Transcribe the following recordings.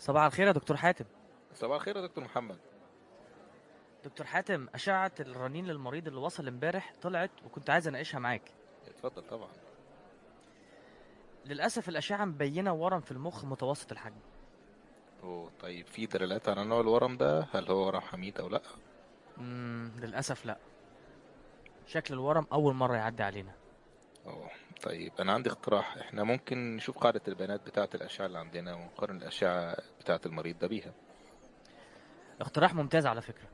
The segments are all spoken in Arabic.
صباح الخير يا دكتور حاتم. صباح الخير يا دكتور محمد. دكتور حاتم أشعة الرنين للمريض اللي وصل امبارح طلعت وكنت عايز أناقشها معاك. اتفضل طبعا. للأسف الأشعة مبينة ورم في المخ متوسط الحجم. أوه طيب في دلالات على نوع الورم ده؟ هل هو ورم حميد أو لأ؟ مم للأسف لأ. شكل الورم أول مرة يعدي علينا. أوه. طيب أنا عندي اقتراح. إحنا ممكن نشوف قاعدة البيانات بتاعة الاشعة اللي عندنا ونقارن الاشعة بتاعة المريض ده بيها. اقتراح ممتاز على فكرة.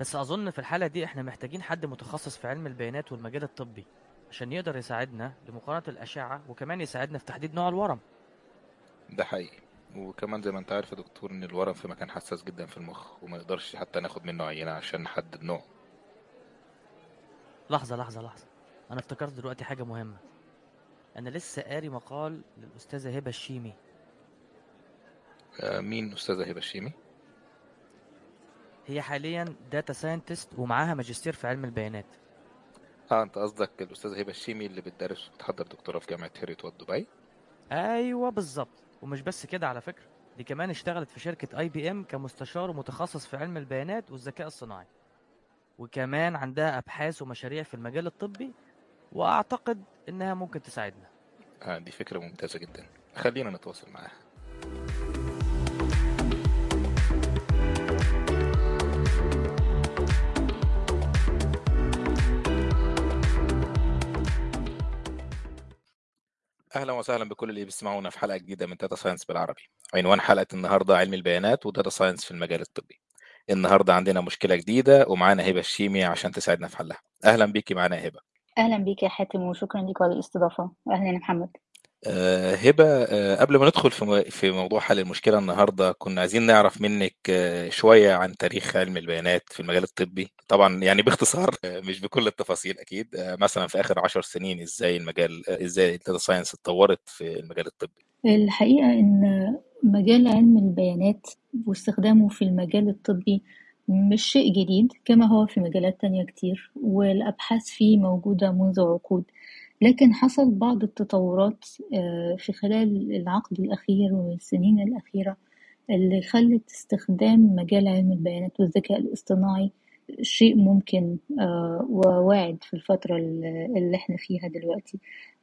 بس أظن في الحالة دي إحنا محتاجين حد متخصص في علم البيانات والمجال الطبي عشان يقدر يساعدنا لمقارنة الأشعة وكمان يساعدنا في تحديد نوع الورم. ده حقيقي. وكمان زي ما أنت عارف يا دكتور إن الورم في مكان حساس جدا في المخ وما نقدرش حتى ناخد منه عينة عشان نحدد نوعه. لحظة لحظة لحظة. أنا افتكرت دلوقتي حاجة مهمة. أنا لسه قاري مقال للأستاذة هبة الشيمي. آه، مين أستاذة هبة الشيمي؟ هي حاليا data scientist ومعاها ماجستير في علم البيانات. آه أنت قصدك الأستاذة هبة الشيمي اللي بتدرس وبتحضر دكتوراه في جامعة هيريوت دبي؟ أيوه بالظبط. ومش بس كده على فكرة. دي كمان اشتغلت في شركة IBM كمستشار ومتخصص في علم البيانات والذكاء الصناعي. وكمان عندها أبحاث ومشاريع في المجال الطبي وأعتقد إنها ممكن تساعدنا. آه دي فكرة ممتازة جدا. خلينا نتواصل معاها. أهلا وسهلا بكل اللي بيسمعونا في حلقة جديدة من data science بالعربي. عنوان حلقة النهارده علم البيانات و data science في المجال الطبي. النهارده عندنا مشكلة جديدة ومعانا هبة الشيمي عشان تساعدنا في حلها. أهلا بيكي معانا هبة. أهلا بيك يا حاتم وشكرا لك على الاستضافة. أهلا يا محمد. آه، هبة آه، قبل ما ندخل في مو- في موضوع حل المشكلة النهارده كنا عايزين نعرف منك آه، شوية عن تاريخ علم البيانات في المجال الطبي. طبعا يعني باختصار آه، مش بكل التفاصيل أكيد آه، مثلا في آخر عشر سنين إزاي المجال آه، إزاي ال data science اتطورت في المجال الطبي؟ الحقيقة إن مجال علم البيانات واستخدامه في المجال الطبي مش شيء جديد كما هو في مجالات تانية كتير والأبحاث فيه موجودة منذ عقود. لكن حصل بعض التطورات آه، في خلال العقد الأخير والسنين الأخيرة اللي خلت استخدام مجال علم البيانات والذكاء الاصطناعي شيء ممكن آه، وواعد في الفترة اللي إحنا فيها دلوقتي.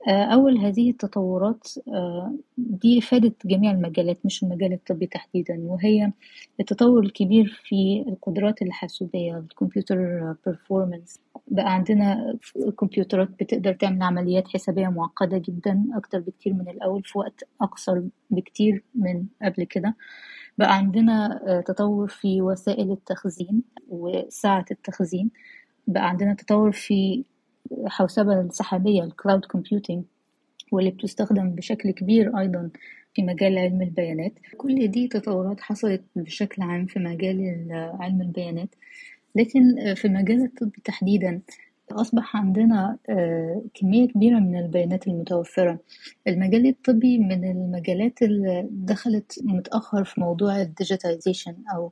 آه، أول هذه التطورات آه، دي فادت جميع المجالات مش المجال الطبي تحديدا وهي التطور الكبير في القدرات الحاسوبية الكمبيوتر performance. بقى عندنا كمبيوترات بتقدر تعمل عمليات حسابية معقدة جدا أكتر بكتير من الأول في وقت أقصر بكتير من قبل كده. بقى عندنا آه، تطور في وسائل التخزين وسعة التخزين. بقى عندنا تطور في حوسبة السحابية ال cloud computing واللي بتستخدم بشكل كبير أيضا في مجال علم البيانات. كل دي تطورات حصلت بشكل عام في مجال علم البيانات. لكن في مجال الطب تحديدا أصبح عندنا آه، كمية كبيرة من البيانات المتوفرة. المجال الطبي من المجالات اللي دخلت متأخر في موضوع الديجيتايزيشن أو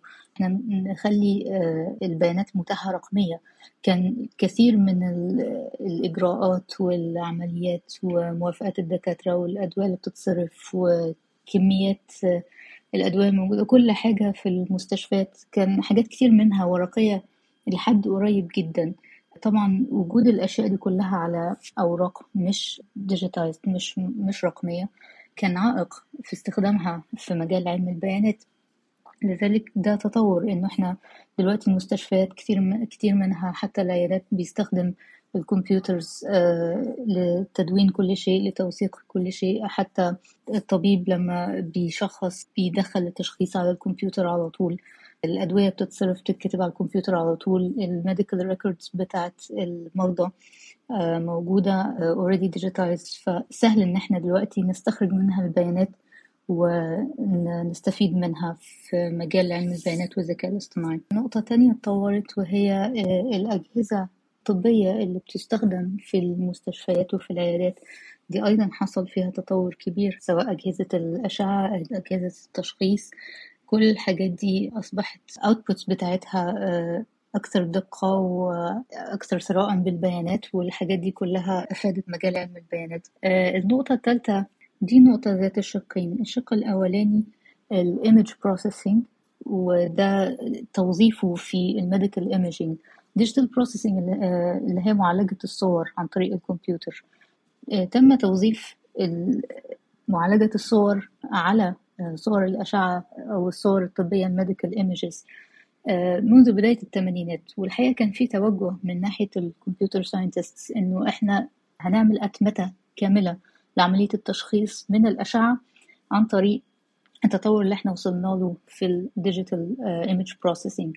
نخلي آه، البيانات متاحة رقمية. كان كثير من ال- الإجراءات والعمليات وموافقات الدكاترة والأدوية اللي بتتصرف وكميات آه، الأدوية الموجودة كل حاجة في المستشفيات. كان حاجات كتير منها ورقية لحد قريب جدا. طبعا وجود الأشياء دي كلها على أوراق مش digitized مش مش رقمية كان عائق في استخدامها في مجال علم البيانات. لذلك ده تطور إنه إحنا دلوقتي المستشفيات كتير كتير منها حتى العيادات بيستخدم ال computers آه، لتدوين كل شيء لتوثيق كل شيء. حتى الطبيب لما بيشخص بيدخل التشخيص على الكمبيوتر على طول. الأدوية بتتصرف تتكتب على الكمبيوتر على طول. ال medical records بتاعت المرضى آه، موجودة already digitized. فسهل إن إحنا دلوقتي نستخرج منها البيانات ونستفيد منها في مجال علم البيانات والذكاء الاصطناعي. نقطة تانية اتطورت وهي آه، الأجهزة الطبية اللي بتستخدم في المستشفيات وفي العيادات. دي أيضا حصل فيها تطور كبير سواء أجهزة الأشعة أجهزة التشخيص كل الحاجات دي أصبحت outputs بتاعتها آه، أكثر دقة وأكثر ثراء بالبيانات والحاجات دي كلها أفادت مجال علم البيانات. آه، النقطة الثالثة دي نقطة ذات الشقين. الشق الأولاني ال image processing وده توظيفه في ال medical imaging digital processing اللي هي معالجة الصور عن طريق الكمبيوتر. تم توظيف معالجة الصور على صور الأشعة أو الصور الطبية ال medical images منذ بداية الثمانينات. والحقيقة كان في توجه من ناحية ال computer scientists إنه إحنا هنعمل أتمتة كاملة لعملية التشخيص من الأشعة عن طريق التطور اللي إحنا وصلنا له في ال digital image processing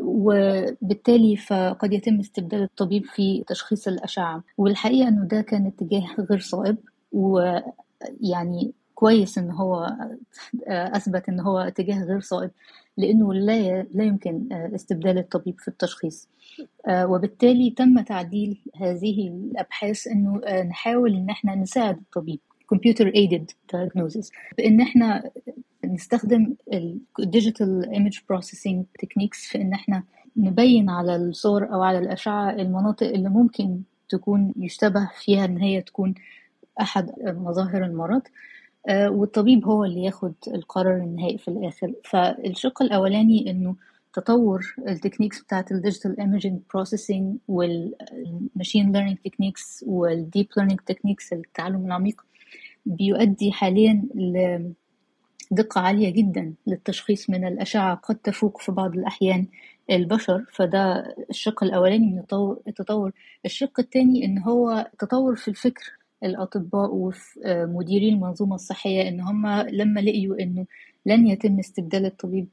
وبالتالي فقد يتم استبدال الطبيب في تشخيص الأشعة. والحقيقة أنه ده كان اتجاه غير صائب ويعني كويس إن هو أثبت إن هو اتجاه غير صائب لأنه لا لا يمكن استبدال الطبيب في التشخيص. وبالتالي تم تعديل هذه الأبحاث إنه نحاول إن إحنا نساعد الطبيب computer aided diagnosis بإن إحنا نستخدم ال digital image processing techniques في إن إحنا نبين على الصور أو على الأشعة المناطق اللي ممكن تكون يشتبه فيها إن هي تكون أحد مظاهر المرض. والطبيب هو اللي ياخد القرار النهائي في الآخر. فالشق الأولاني إنه تطور ال techniques بتاعت ال digital imaging processing وال machine learning techniques وال deep learning techniques التعلم العميق بيؤدي حاليا لدقة عالية جدا للتشخيص من الأشعة قد تفوق في بعض الأحيان البشر. فده الشق الأولاني من التطور. الشق الثاني إن هو تطور في الفكر. الأطباء ومديري المنظومة الصحية إن هم لما لقيوا إنه لن يتم استبدال الطبيب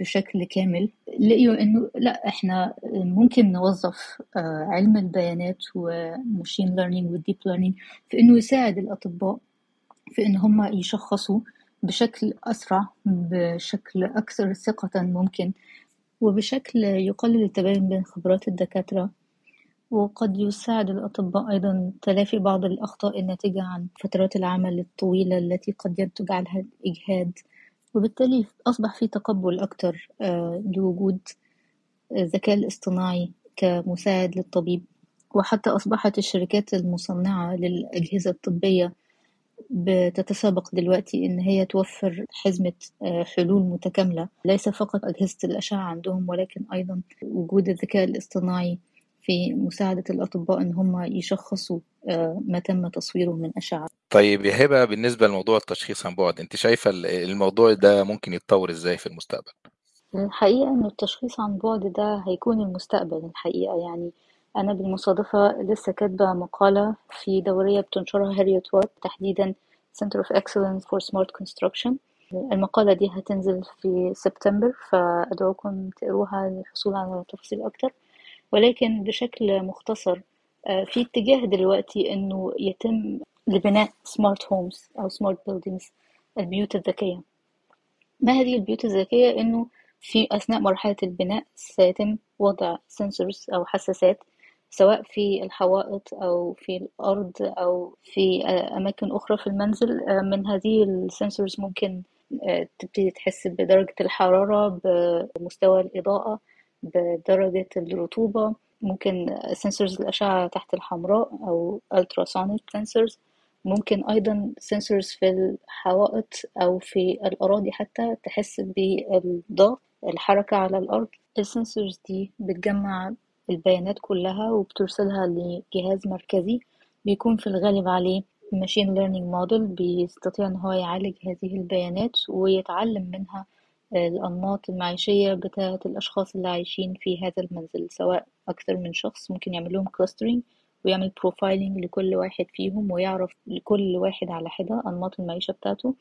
بشكل كامل لقيوا إنه لأ إحنا ممكن نوظف علم البيانات و machine learning وال deep learning في إنه يساعد الأطباء في إن هم يشخصوا بشكل أسرع بشكل أكثر ثقة ممكن وبشكل يقلل التباين بين خبرات الدكاترة وقد يساعد الأطباء أيضا تلافي بعض الأخطاء الناتجة عن فترات العمل الطويلة التي قد ينتج عنها الإجهاد. وبالتالي أصبح في تقبل أكتر لوجود الذكاء الاصطناعي كمساعد للطبيب. وحتى أصبحت الشركات المصنعة للأجهزة الطبية بتتسابق دلوقتي إن هي توفر حزمة حلول متكاملة. ليس فقط أجهزة الأشعة عندهم ولكن أيضا وجود الذكاء الاصطناعي في مساعدة الأطباء إن هم يشخصوا ما تم تصويره من أشعة. طيب يا هبة بالنسبة لموضوع التشخيص عن بعد أنت شايفة الموضوع ده ممكن يتطور إزاي في المستقبل؟ الحقيقة إن التشخيص عن بعد ده هيكون المستقبل الحقيقة. يعني أنا بالمصادفة لسه كاتبة مقالة في دورية بتنشرها هاريوت وات تحديدا Center of Excellence for Smart Construction. المقالة دي هتنزل في سبتمبر فأدعوكم تقروها للحصول على تفاصيل أكتر. ولكن بشكل مختصر في اتجاه دلوقتي إنه يتم لبناء smart homes أو smart buildings البيوت الذكية. ما هذه البيوت الذكية؟ إنه في أثناء مرحلة البناء سيتم وضع sensors أو حساسات سواء في الحوائط أو في الأرض أو في أماكن أخرى في المنزل من هذه ال sensors ممكن تبتدي تحس بدرجة الحرارة بمستوى الإضاءة. بدرجة الرطوبة. ممكن سنسورز الأشعة تحت الحمراء أو ultrasonic sensors. ممكن أيضا sensors في الحوائط أو في الأراضي حتى تحس بالضغط الحركة على الأرض. السنسورز دي بتجمع البيانات كلها وبترسلها لجهاز مركزي بيكون في الغالب عليه machine learning model بيستطيع إن هو يعالج هذه البيانات ويتعلم منها الأنماط المعيشية بتاعة الأشخاص اللي عايشين في هذا المنزل سواء أكثر من شخص ممكن يعمل لهم ويعمل profiling لكل واحد فيهم ويعرف لكل واحد على حدة أنماط المعيشة بتاعته.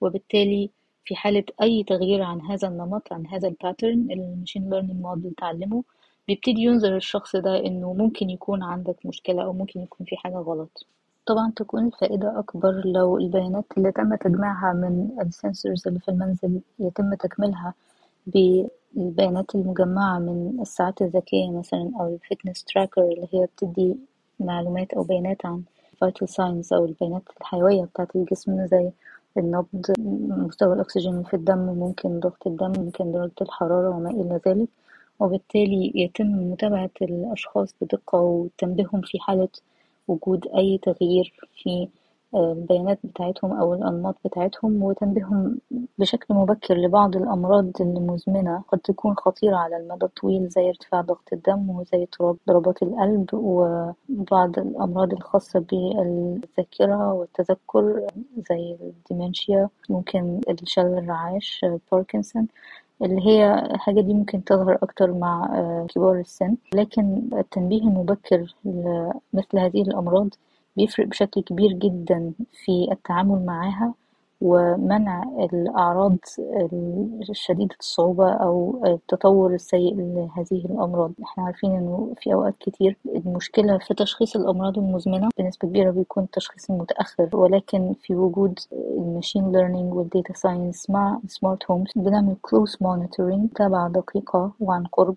وبالتالي في حالة أي تغيير عن هذا النمط عن هذا ال pattern ال machine learning model تعلمه بيبتدي ينذر الشخص ده إنه ممكن يكون عندك مشكلة أو ممكن يكون في حاجة غلط. طبعا تكون الفائدة أكبر لو البيانات اللي تم تجميعها من ال sensors اللي في المنزل يتم تكملها بالبيانات المجمعة من الساعات الذكية مثلا أو ال fitness tracker اللي هي بتدي معلومات أو بيانات عن vital signs أو البيانات الحيوية بتاعة الجسم زي النبض مستوى الأكسجين في الدم ممكن ضغط الدم ممكن درجة الحرارة وما إلى ذلك. وبالتالي يتم متابعة الأشخاص بدقة وتنبيههم في حالة وجود أي تغيير في البيانات بتاعتهم أو الأنماط بتاعتهم وتنبيههم بشكل مبكر لبعض الأمراض المزمنة. قد تكون خطيرة على المدى الطويل زي ارتفاع ضغط الدم وزي ضربات القلب وبعض الأمراض الخاصة بالذاكرة والتذكر زي الديمنشيا ممكن الشلل الرعاش باركنسون. اللي هي الحاجة دي ممكن تظهر أكتر مع كبار السن. لكن التنبيه المبكر لمثل هذه الأمراض بيفرق بشكل كبير جدا في التعامل معاها. ومنع الأعراض الشديدة الصعوبة أو التطور السيء لهذه الأمراض. إحنا عارفين إنه في أوقات كتير المشكلة في تشخيص الأمراض المزمنة بنسبة كبيرة بيكون التشخيص متأخر ولكن في وجود ال machine learning وال data science مع smart homes بنعمل close monitoring متابعة دقيقة وعن قرب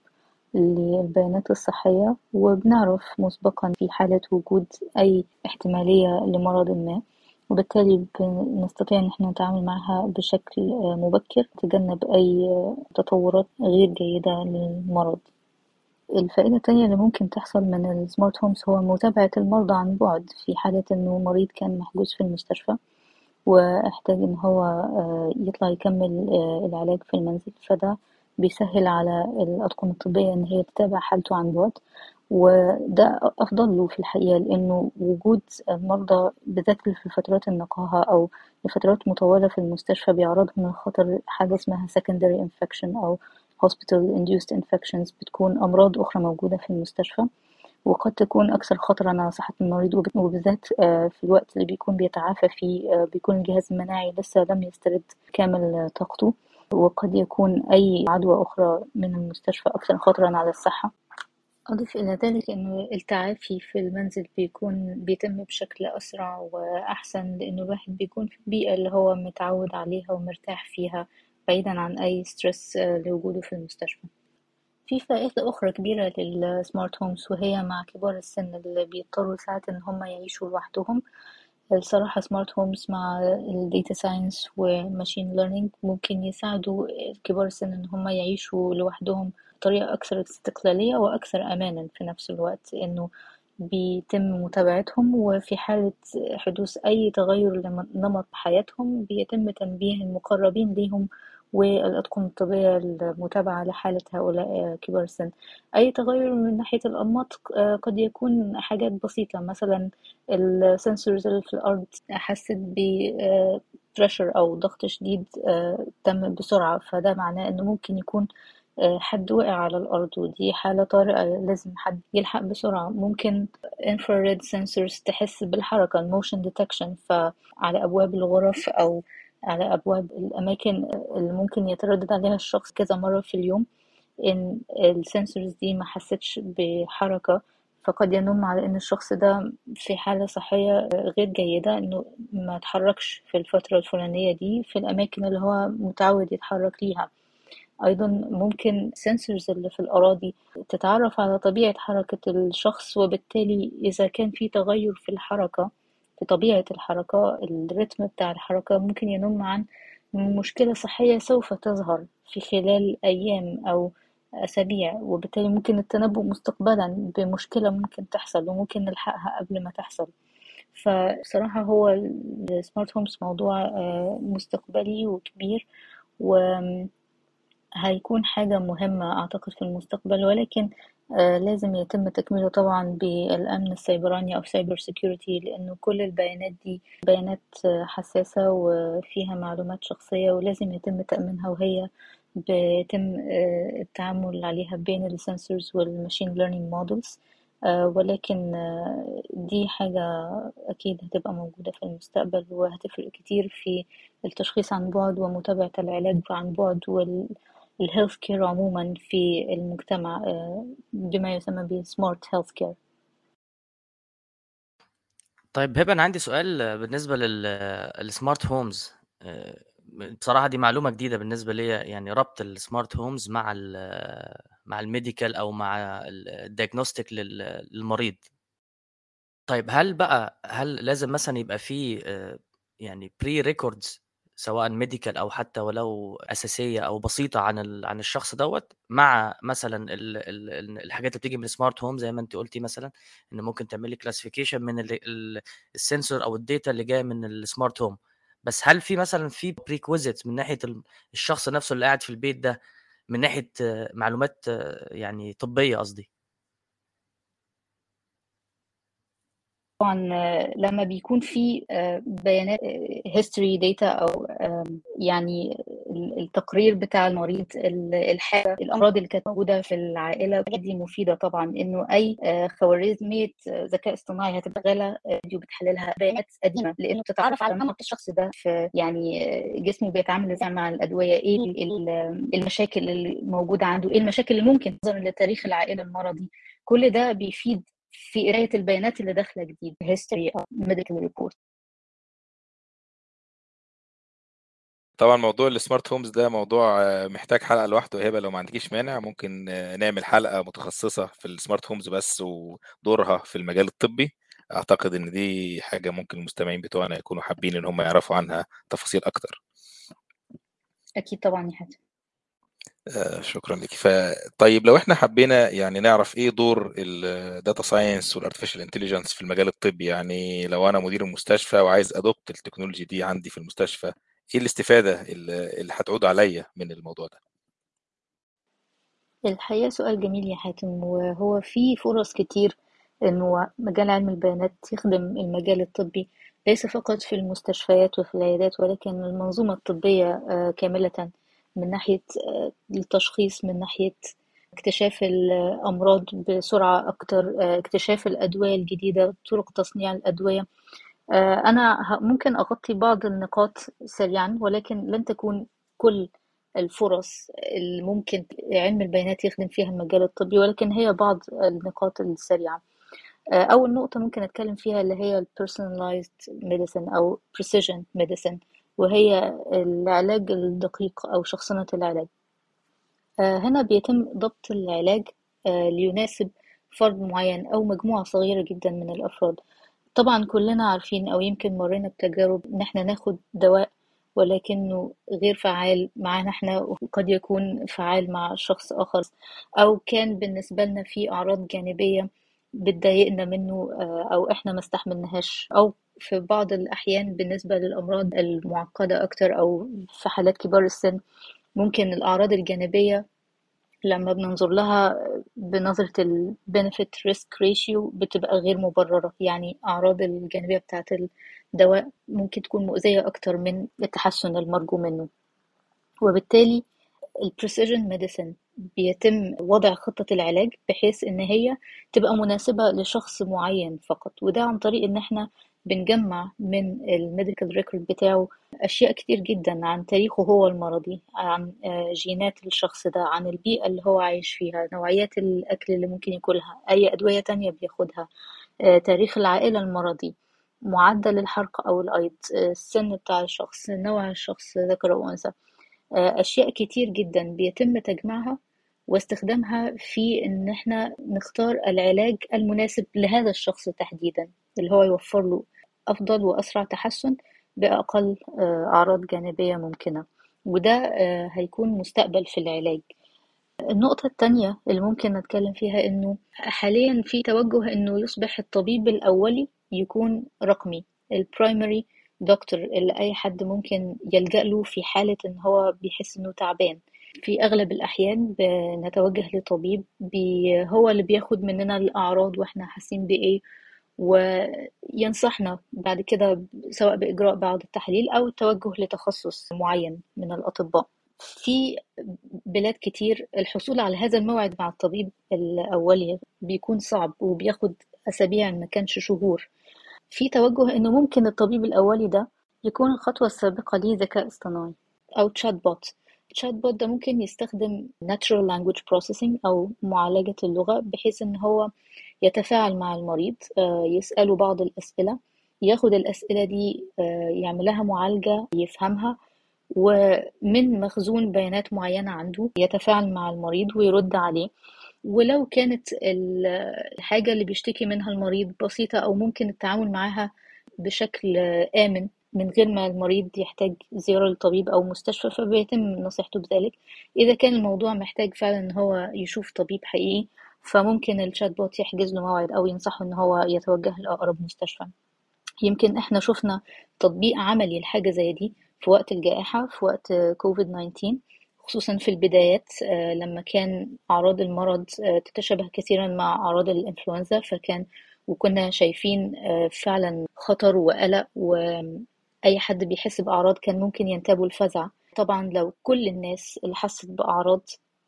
للبيانات الصحية وبنعرف مسبقا في حالة وجود أي احتمالية لمرض ما. وبالتالي بنستطيع إن إحنا نتعامل معها بشكل مبكر نتجنب أي تطورات غير جيدة للمرض. الفائدة التانية اللي ممكن تحصل من السمارت هومز هو متابعة المرضى عن بعد في حالة إنه مريض كان محجوز في المستشفى وأحتاج إن هو يطلع يكمل العلاج في المنزل فده بيسهل على الأطقم الطبية إن هي تتابع حالته عن بعد. وده أفضل له في الحقيقة لأنه وجود المرضى بالذات في فترات النقاهة أو لفترات مطولة في المستشفى بيعرضهم لخطر حاجة اسمها secondary infection أو hospital induced infections بتكون أمراض أخرى موجودة في المستشفى وقد تكون أكثر خطرا على صحة المريض وبالذات في الوقت اللي بيكون بيتعافى فيه بيكون الجهاز المناعي لسه لم يسترد كامل طاقته وقد يكون أي عدوى أخرى من المستشفى أكثر خطرا على الصحة. أضيف إلى ذلك إنه التعافي في المنزل بيكون بيتم بشكل أسرع وأحسن لأنه الواحد بيكون في البيئة اللي هو متعود عليها ومرتاح فيها بعيدا عن أي stress لوجوده في المستشفى. في فائدة أخرى كبيرة لل smart homes وهي مع كبار السن اللي بيضطروا ساعات إن هم يعيشوا لوحدهم. الصراحة smart homes مع ال data science و machine learning ممكن يساعدوا كبار السن إن هم يعيشوا لوحدهم بطريقة أكثر استقلالية وأكثر أمانا في نفس الوقت إنه بيتم متابعتهم وفي حالة حدوث أي تغير لنمط حياتهم بيتم تنبيه المقربين ليهم والأطقم الطبية المتابعة لحالة هؤلاء كبار السن. أي تغير من ناحية الأنماط قد يكون حاجات بسيطة. مثلا ال sensors اللي في الأرض حست ب pressure أو ضغط شديد تم بسرعة. فده معناه إنه ممكن يكون حد وقع على الأرض ودي حالة طارئة لازم حد يلحق بسرعة. ممكن infrared sensors تحس بالحركة ال motion detection فعلى أبواب الغرف أو على أبواب الأماكن اللي ممكن يتردد عليها الشخص كذا مرة في اليوم إن السنسورز دي ما حستش بحركة. فقد ينم على إن الشخص ده في حالة صحية غير جيدة إنه ما يتحركش في الفترة الفلانية دي في الأماكن اللي هو متعود يتحرك ليها. أيضا ممكن سنسورز اللي في الأراضي تتعرف على طبيعة حركة الشخص وبالتالي إذا كان في تغير في الحركة في طبيعة الحركة الرتم بتاع الحركة ممكن ينم عن مشكلة صحية سوف تظهر في خلال أيام أو أسابيع وبالتالي ممكن التنبؤ مستقبلا بمشكلة ممكن تحصل وممكن نلحقها قبل ما تحصل. فصراحة هو ال smart homes موضوع مستقبلي وكبير وهيكون حاجة مهمة أعتقد في المستقبل ولكن لازم يتم تكميله طبعا بالأمن السيبراني أو cyber security لأنه كل البيانات دي بيانات حساسة وفيها معلومات شخصية ولازم يتم تأمينها وهي بيتم التعامل عليها بين ال sensors وال machine learning models ولكن دي حاجة أكيد هتبقى موجودة في المستقبل وهتفرق كتير في التشخيص عن بعد ومتابعة العلاج عن بعد وال ال health care عموما في المجتمع بما يسمى بال smart health care طيب هبة أنا عندي سؤال بالنسبة لل smart homes بصراحة دي معلومة جديدة بالنسبة لي يعني ربط ال smart homes مع مع ال medical أو مع ال diagnostic للمريض. طيب هل بقى هل لازم مثلا يبقى في يعني pre records سواء medical أو حتى ولو أساسية أو بسيطة عن. عن الشخص دوت مع مثلا ال... ال... الحاجات اللي بتيجي من ال smart home زي ما انت قلتي مثلا إن ممكن تعملي classification من ال... ال... ال sensor أو ال data اللي جاية من ال smart home بس هل في مثلا في prerequisite من ناحية الشخص نفسه اللي قاعد في البيت ده من ناحية معلومات يعني طبية قصدي طبعا لما بيكون في بيانات history data أو يعني التقرير بتاع المريض الحالة الأمراض اللي كانت موجودة في العائلة دي مفيدة طبعا إنه أي خوارزمية ذكاء اصطناعي هتبقى شغالة فيديو بتحللها بيانات قديمة لأنه بتتعرف على نمط الشخص ده في يعني جسمه بيتعامل إزاي مع الأدوية إيه المشاكل اللي موجودة عنده إيه المشاكل اللي ممكن نظرا لتاريخ العائلة المرضي. كل ده بيفيد في قراية البيانات اللي داخلة جديد history of medical report. طبعا موضوع السمارت هومز ده موضوع محتاج حلقة لوحده هبه لو ما عندكيش مانع ممكن نعمل حلقة متخصصة في ال smart homes بس ودورها في المجال الطبي. أعتقد إن دي حاجة ممكن المستمعين بتوعنا يكونوا حابين إن هم يعرفوا عنها تفاصيل أكتر. أكيد طبعا يا حاتم. آه شكرا لك. فطيب لو إحنا حبينا يعني نعرف إيه دور ال data science وال artificial intelligence في المجال الطبي يعني لو أنا مدير المستشفى وعايز adopt ال technology دي عندي في المستشفى إيه الاستفادة اللي هتعود عليا من الموضوع ده؟ الحقيقة سؤال جميل يا حاتم وهو في فرص كتير إنه مجال علم البيانات يخدم المجال الطبي ليس فقط في المستشفيات وفي العيادات ولكن المنظومة الطبية كاملة. من ناحية التشخيص من ناحية اكتشاف الأمراض بسرعة أكتر اكتشاف الأدوية الجديدة طرق تصنيع الأدوية. أنا ممكن أغطي بعض النقاط سريعا ولكن لن تكون كل الفرص اللي ممكن علم البيانات يخدم فيها المجال الطبي ولكن هي بعض النقاط السريعة. أول نقطة ممكن أتكلم فيها اللي هي ال personalized medicine أو precision medicine. وهي العلاج الدقيق أو شخصنة العلاج. هنا بيتم ضبط العلاج ليناسب فرد معين أو مجموعة صغيرة جدا من الأفراد. طبعا كلنا عارفين أو يمكن مرينا بتجارب إن إحنا ناخد دواء ولكنه غير فعال معانا إحنا وقد يكون فعال مع شخص آخر أو كان بالنسبة لنا في أعراض جانبية بتضايقنا منه أو إحنا ما استحملناهاش. أو في بعض الأحيان بالنسبة للأمراض المعقدة أكتر أو في حالات كبار السن ممكن الأعراض الجانبية لما بننظر لها بنظرة ال benefit risk ratio بتبقى غير مبررة. يعني أعراض الجانبية بتاعة الدواء ممكن تكون مؤذية أكتر من التحسن المرجو منه. وبالتالي ال precision medicine بيتم وضع خطة العلاج بحيث إن هي تبقى مناسبة لشخص معين فقط. وده عن طريق إن إحنا بنجمع من ال medical record بتاعه أشياء كتير جدا عن تاريخه هو المرضي عن جينات الشخص ده عن البيئة اللي هو عايش فيها نوعيات الأكل اللي ممكن ياكلها أي أدوية تانية بياخدها تاريخ العائلة المرضي معدل الحرق أو الأيض السن بتاع الشخص نوع الشخص ذكر أو أنثى أشياء كتير جدا بيتم تجميعها واستخدامها في إن إحنا نختار العلاج المناسب لهذا الشخص تحديدا اللي هو يوفر له أفضل وأسرع تحسن بأقل أعراض جانبية ممكنة. وده هيكون مستقبل في العلاج. النقطة التانية اللي ممكن نتكلم فيها إنه حاليا في توجه إنه يصبح الطبيب الأولي يكون رقمي ال primary doctor اللي أي حد ممكن يلجأ له في حالة إن هو بيحس إنه تعبان. في أغلب الأحيان بنتوجه لطبيب بي هو اللي بياخد مننا الأعراض وإحنا حاسين بإيه وينصحنا بعد كده سواء بإجراء بعض التحاليل أو التوجه لتخصص معين من الأطباء. في بلاد كتير الحصول على هذا الموعد مع الطبيب الأولي بيكون صعب وبياخد أسابيع ما كانش شهور. في توجه إنه ممكن الطبيب الأولي ده يكون الخطوة السابقة ليه ذكاء اصطناعي أو chatbot ال chatbot ده ممكن يستخدم natural language processing أو معالجة اللغة بحيث إن هو يتفاعل مع المريض يسأله بعض الأسئلة ياخد الأسئلة دي يعملها معالجة يفهمها ومن مخزون بيانات معينة عنده يتفاعل مع المريض ويرد عليه. ولو كانت الحاجة اللي بيشتكي منها المريض بسيطة أو ممكن التعامل معها بشكل آمن من غير ما المريض يحتاج زيارة لطبيب أو مستشفى فبيتم نصيحته بذلك. إذا كان الموضوع محتاج فعلا إن هو يشوف طبيب حقيقي فممكن الشات بوت يحجز له موعد أو ينصحه إن هو يتوجه لأقرب مستشفى. يمكن إحنا شفنا تطبيق عملي لحاجة زي دي في وقت الجائحة في وقت كوفيد 19 خصوصا في البدايات آه، لما كان أعراض المرض آه، تتشابه كثيرا مع أعراض الإنفلونزا فكان وكنا شايفين آه، فعلا خطر وقلق وأي حد بيحس بأعراض كان ممكن ينتابه الفزع. طبعا لو كل الناس اللي حست بأعراض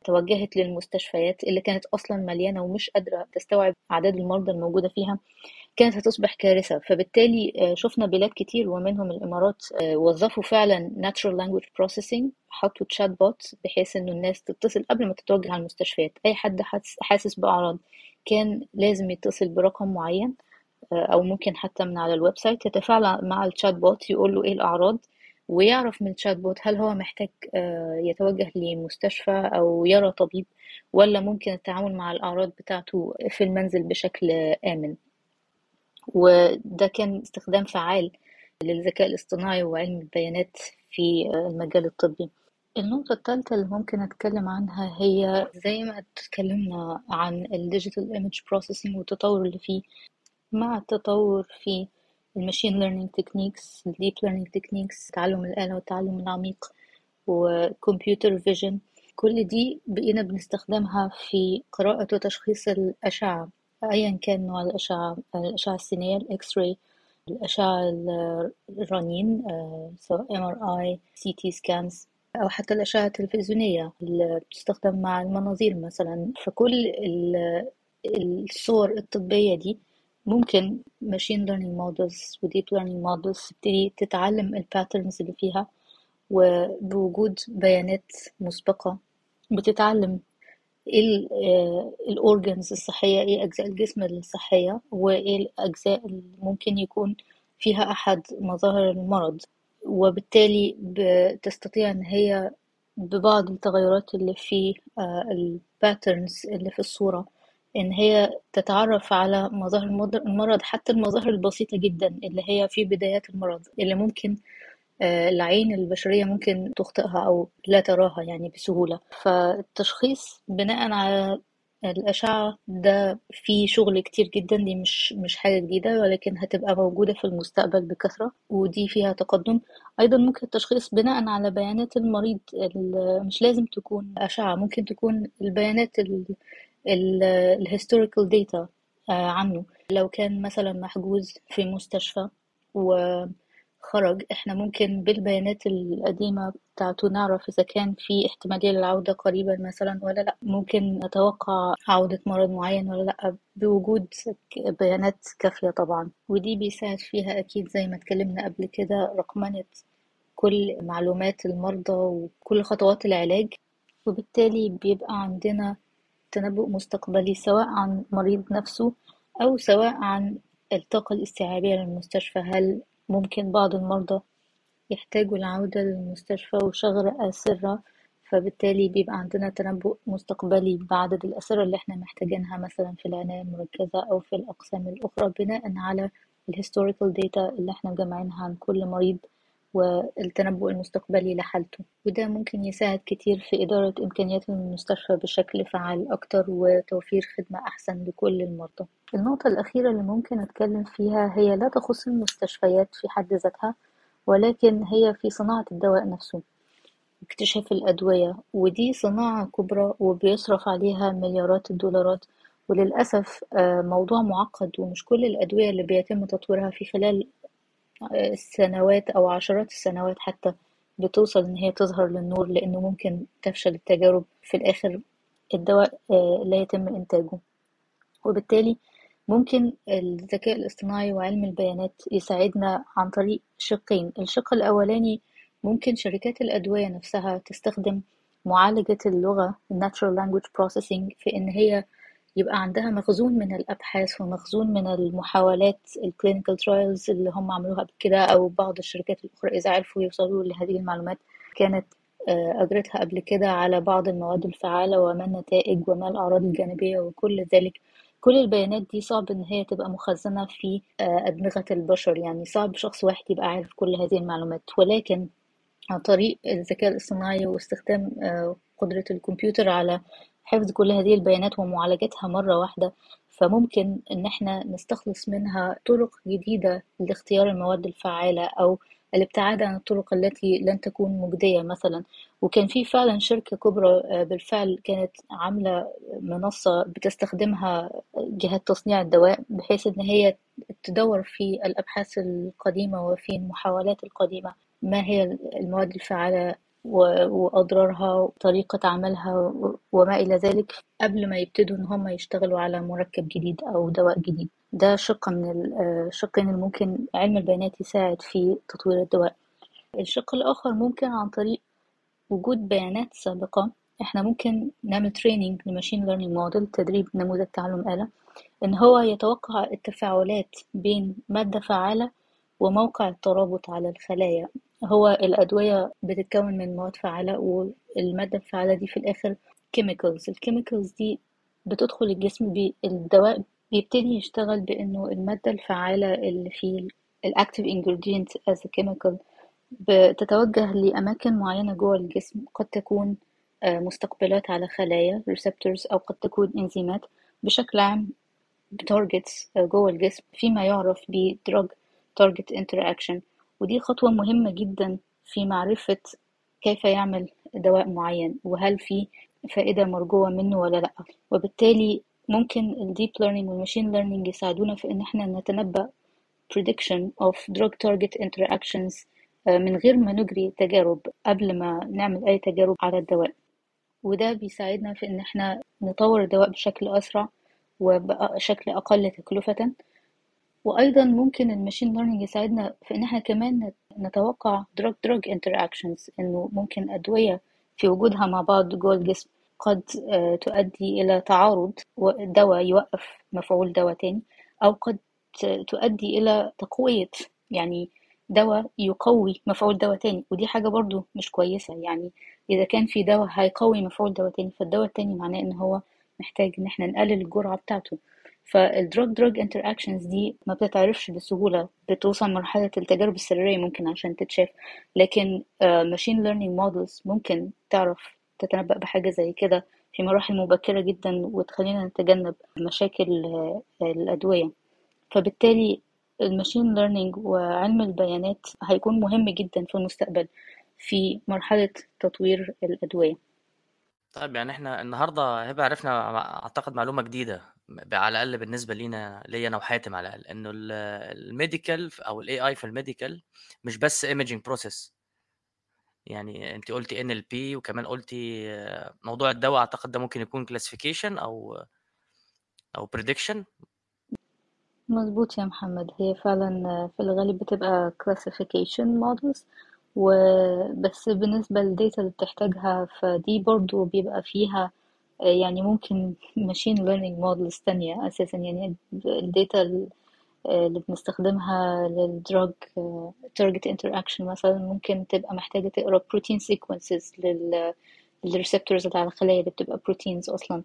توجهت للمستشفيات اللي كانت أصلا مليانة ومش قادرة تستوعب أعداد المرضى الموجودة فيها كانت هتصبح كارثة. فبالتالي آه، شفنا بلاد كتير ومنهم الإمارات آه، وظفوا فعلا natural language processing حطوا chatbot بحيث إنه الناس تتصل قبل ما تتوجه على المستشفيات. أي حد حاسس بأعراض كان لازم يتصل برقم معين. آه، أو ممكن حتى من على ال website يتفاعل مع ال chatbot يقول له إيه الأعراض ويعرف من ال chatbot هل هو محتاج يتوجه لمستشفى أو يرى طبيب ولا ممكن التعامل مع الأعراض بتاعته في المنزل بشكل آمن. وده كان استخدام فعال للذكاء الاصطناعي وعلم البيانات في المجال الطبي. النقطة الثالثة اللي ممكن أتكلم عنها هي زي ما اتكلمنا عن ال digital image processing والتطور اللي فيه. مع التطور في ال machine learning techniques ال deep learning techniques تعلم الآلة والتعلم العميق و computer vision كل دي بقينا بنستخدمها في قراءة وتشخيص الأشعة أيا كان نوع الأشعة الأشعة السينية ال X-ray الأشعة الرنين آه، سواء MRI CT scans أو حتى الأشعة التلفزيونية اللي بتستخدم مع المناظير مثلا. فكل الصور الطبية دي ممكن machine learning models و deep learning models تبتدي تتعلم ال patterns اللي فيها وبوجود بيانات مسبقة. بتتعلم إيه ال organs الصحية إيه أجزاء الجسم الصحية وايه الأجزاء اللي ممكن يكون فيها أحد مظاهر المرض. وبالتالي بتستطيع إن هي ببعض التغيرات اللي في ال patterns اللي في الصورة. إن هي تتعرف على مظاهر المرض حتى المظاهر البسيطة جدا اللي هي في بدايات المرض اللي ممكن آه، العين البشرية ممكن تخطئها أو لا تراها يعني بسهولة. فالتشخيص بناء على الأشعة ده فيه شغل كتير جدا دي مش مش حاجة جديدة ولكن هتبقى موجودة في المستقبل بكثرة ودي فيها تقدم. أيضا ممكن التشخيص بناء على بيانات المريض مش لازم تكون أشعة ممكن تكون البيانات ال historical data آه، عنه. لو كان مثلا محجوز في مستشفى و خرج إحنا ممكن بالبيانات القديمة بتاعته نعرف إذا كان في احتمالية للعودة قريبا مثلا ولا لأ. ممكن نتوقع عودة مرض معين ولا لأ بوجود بيانات كافية طبعا. ودي بيساعد فيها أكيد زي ما اتكلمنا قبل كده رقمنة كل معلومات المرضى وكل خطوات العلاج. وبالتالي بيبقى عندنا تنبؤ مستقبلي سواء عن مريض نفسه أو سواء عن الطاقة الاستيعابية للمستشفى. هل ممكن بعض المرضى يحتاجوا العودة للمستشفى وشغل أسرة فبالتالي بيبقى عندنا تنبؤ مستقبلي بعدد الأسرة اللي إحنا محتاجينها مثلا في العناية المركزة أو في الأقسام الأخرى بناء على ال historical data اللي إحنا مجمعينها عن كل مريض والتنبؤ المستقبلي لحالته وده ممكن يساعد كتير في إدارة إمكانيات المستشفى بشكل فعال أكتر وتوفير خدمة أحسن لكل المرضى. النقطة الأخيرة اللي ممكن أتكلم فيها هي لا تخص المستشفيات في حد ذاتها ولكن هي في صناعة الدواء نفسه اكتشاف الأدوية ودي صناعة كبرى وبيصرف عليها مليارات الدولارات. وللأسف آه، موضوع معقد ومش كل الأدوية اللي بيتم تطويرها في خلال السنوات أو عشرات السنوات حتى بتوصل إن هي تظهر للنور لأنه ممكن تفشل التجارب في الآخر الدواء آه، لا يتم إنتاجه. وبالتالي ممكن الذكاء الاصطناعي وعلم البيانات يساعدنا عن طريق شقين. الشق الأولاني ممكن شركات الأدوية نفسها تستخدم معالجة اللغة Natural Language Processing في إن هي يبقى عندها مخزون من الأبحاث ومخزون من المحاولات ال clinical trials اللي هم عملوها قبل كده أو بعض الشركات الأخرى إذا عرفوا يوصلوا لهذه المعلومات. كانت آه، أجرتها قبل كده على بعض المواد الفعالة وما النتائج وما الأعراض الجانبية وكل ذلك. كل البيانات دي صعب إن هي تبقى مخزنة في آه، أدمغة البشر يعني صعب شخص واحد يبقى عارف كل هذه المعلومات. ولكن عن طريق الذكاء الاصطناعي واستخدام آه، قدرة الكمبيوتر على حفظ كل هذه البيانات ومعالجتها مرة واحدة فممكن إن إحنا نستخلص منها طرق جديدة لاختيار المواد الفعالة أو الابتعاد عن الطرق التي لن تكون مجدية مثلا. وكان في فعلا شركة كبرى آه، بالفعل كانت عاملة منصة بتستخدمها جهات تصنيع الدواء بحيث إن هي تدور في الأبحاث القديمة وفي المحاولات القديمة ما هي المواد الفعالة و- وأضرارها وطريقة عملها وما إلى ذلك قبل ما يبتدوا إن هم يشتغلوا على مركب جديد أو دواء جديد. ده شق من ال- الشقين اللي ممكن علم البيانات يساعد في تطوير الدواء. الشق الآخر ممكن عن طريق وجود بيانات سابقة. إحنا ممكن نعمل training ل machine learning model تدريب نموذج تعلم آلة. إن هو يتوقع التفاعلات بين مادة فعالة وموقع الترابط على الخلايا. هو الأدوية بتتكون من مواد فعالة والمادة الفعالة دي في الآخر chemicals. ال chemicals دي بتدخل الجسم بي الدواء بيبتدي يشتغل بإنه المادة الفعالة اللي في ال active ingredient as a chemical بتتوجه لأماكن معينة جوه الجسم قد تكون آه، مستقبلات على خلايا receptors أو قد تكون إنزيمات بشكل عام ب targets جوه الجسم فيما يعرف ب drug target interaction. ودي خطوة مهمة جدا في معرفة كيف يعمل دواء معين وهل في فائدة مرجوة منه ولا لأ. وبالتالي ممكن ال deep learning وال machine learning يساعدونا في إن إحنا نتنبأ prediction of drug target interactions آه، من غير ما نجري تجارب قبل ما نعمل أي تجارب على الدواء. وده بيساعدنا في إن إحنا نطور الدواء بشكل أسرع وبشكل أقل تكلفة. وأيضا ممكن ال machine learning يساعدنا في إن إحنا كمان نت- نتوقع drug drug interactions إنه ممكن أدوية في وجودها مع بعض جوه الجسم قد آه، تؤدي إلى تعارض ودواء يوقف مفعول دواء تاني أو قد تؤدي إلى تقوية يعني دواء يقوي مفعول دواء تاني. ودي حاجة برضو مش كويسة يعني إذا كان في دواء هيقوي مفعول دواء تاني فالدواء التاني معناه إن هو محتاج إن إحنا نقلل الجرعة بتاعته. فال drug drug interactions دي ما بتتعرفش بسهولة بتوصل مرحلة التجارب السريرية ممكن عشان تتشاف. لكن machine learning models ممكن تعرف تتنبأ بحاجة زي كده في مراحل مبكرة جدا وتخلينا نتجنب مشاكل آه، الأدوية. فبالتالي ال machine learning وعلم البيانات هيكون مهم جدا في المستقبل في مرحلة تطوير الأدوية. طيب يعني إحنا النهارده هيبقى عرفنا أعتقد معلومة جديدة. على الأقل بالنسبة لينا ليا أنا وحاتم على الأقل إنه ال medical أو ال AI في ال medical مش بس imaging process يعني انت قلتي ان ال NLP وكمان قلتي موضوع الدواء أعتقد ده ممكن يكون classification أو أو prediction مظبوط يا محمد. هي فعلا في الغالب بتبقى classification models وبس بالنسبة لل data اللي بتحتاجها فدي برضو بيبقى فيها يعني ممكن machine learning models تانية أساسا يعني ال data اللي بنستخدمها لل drug target interaction مثلا ممكن تبقى محتاجة تقرأ protein sequences لل لل receptors اللي على الخلايا اللي بتبقى proteins أصلا.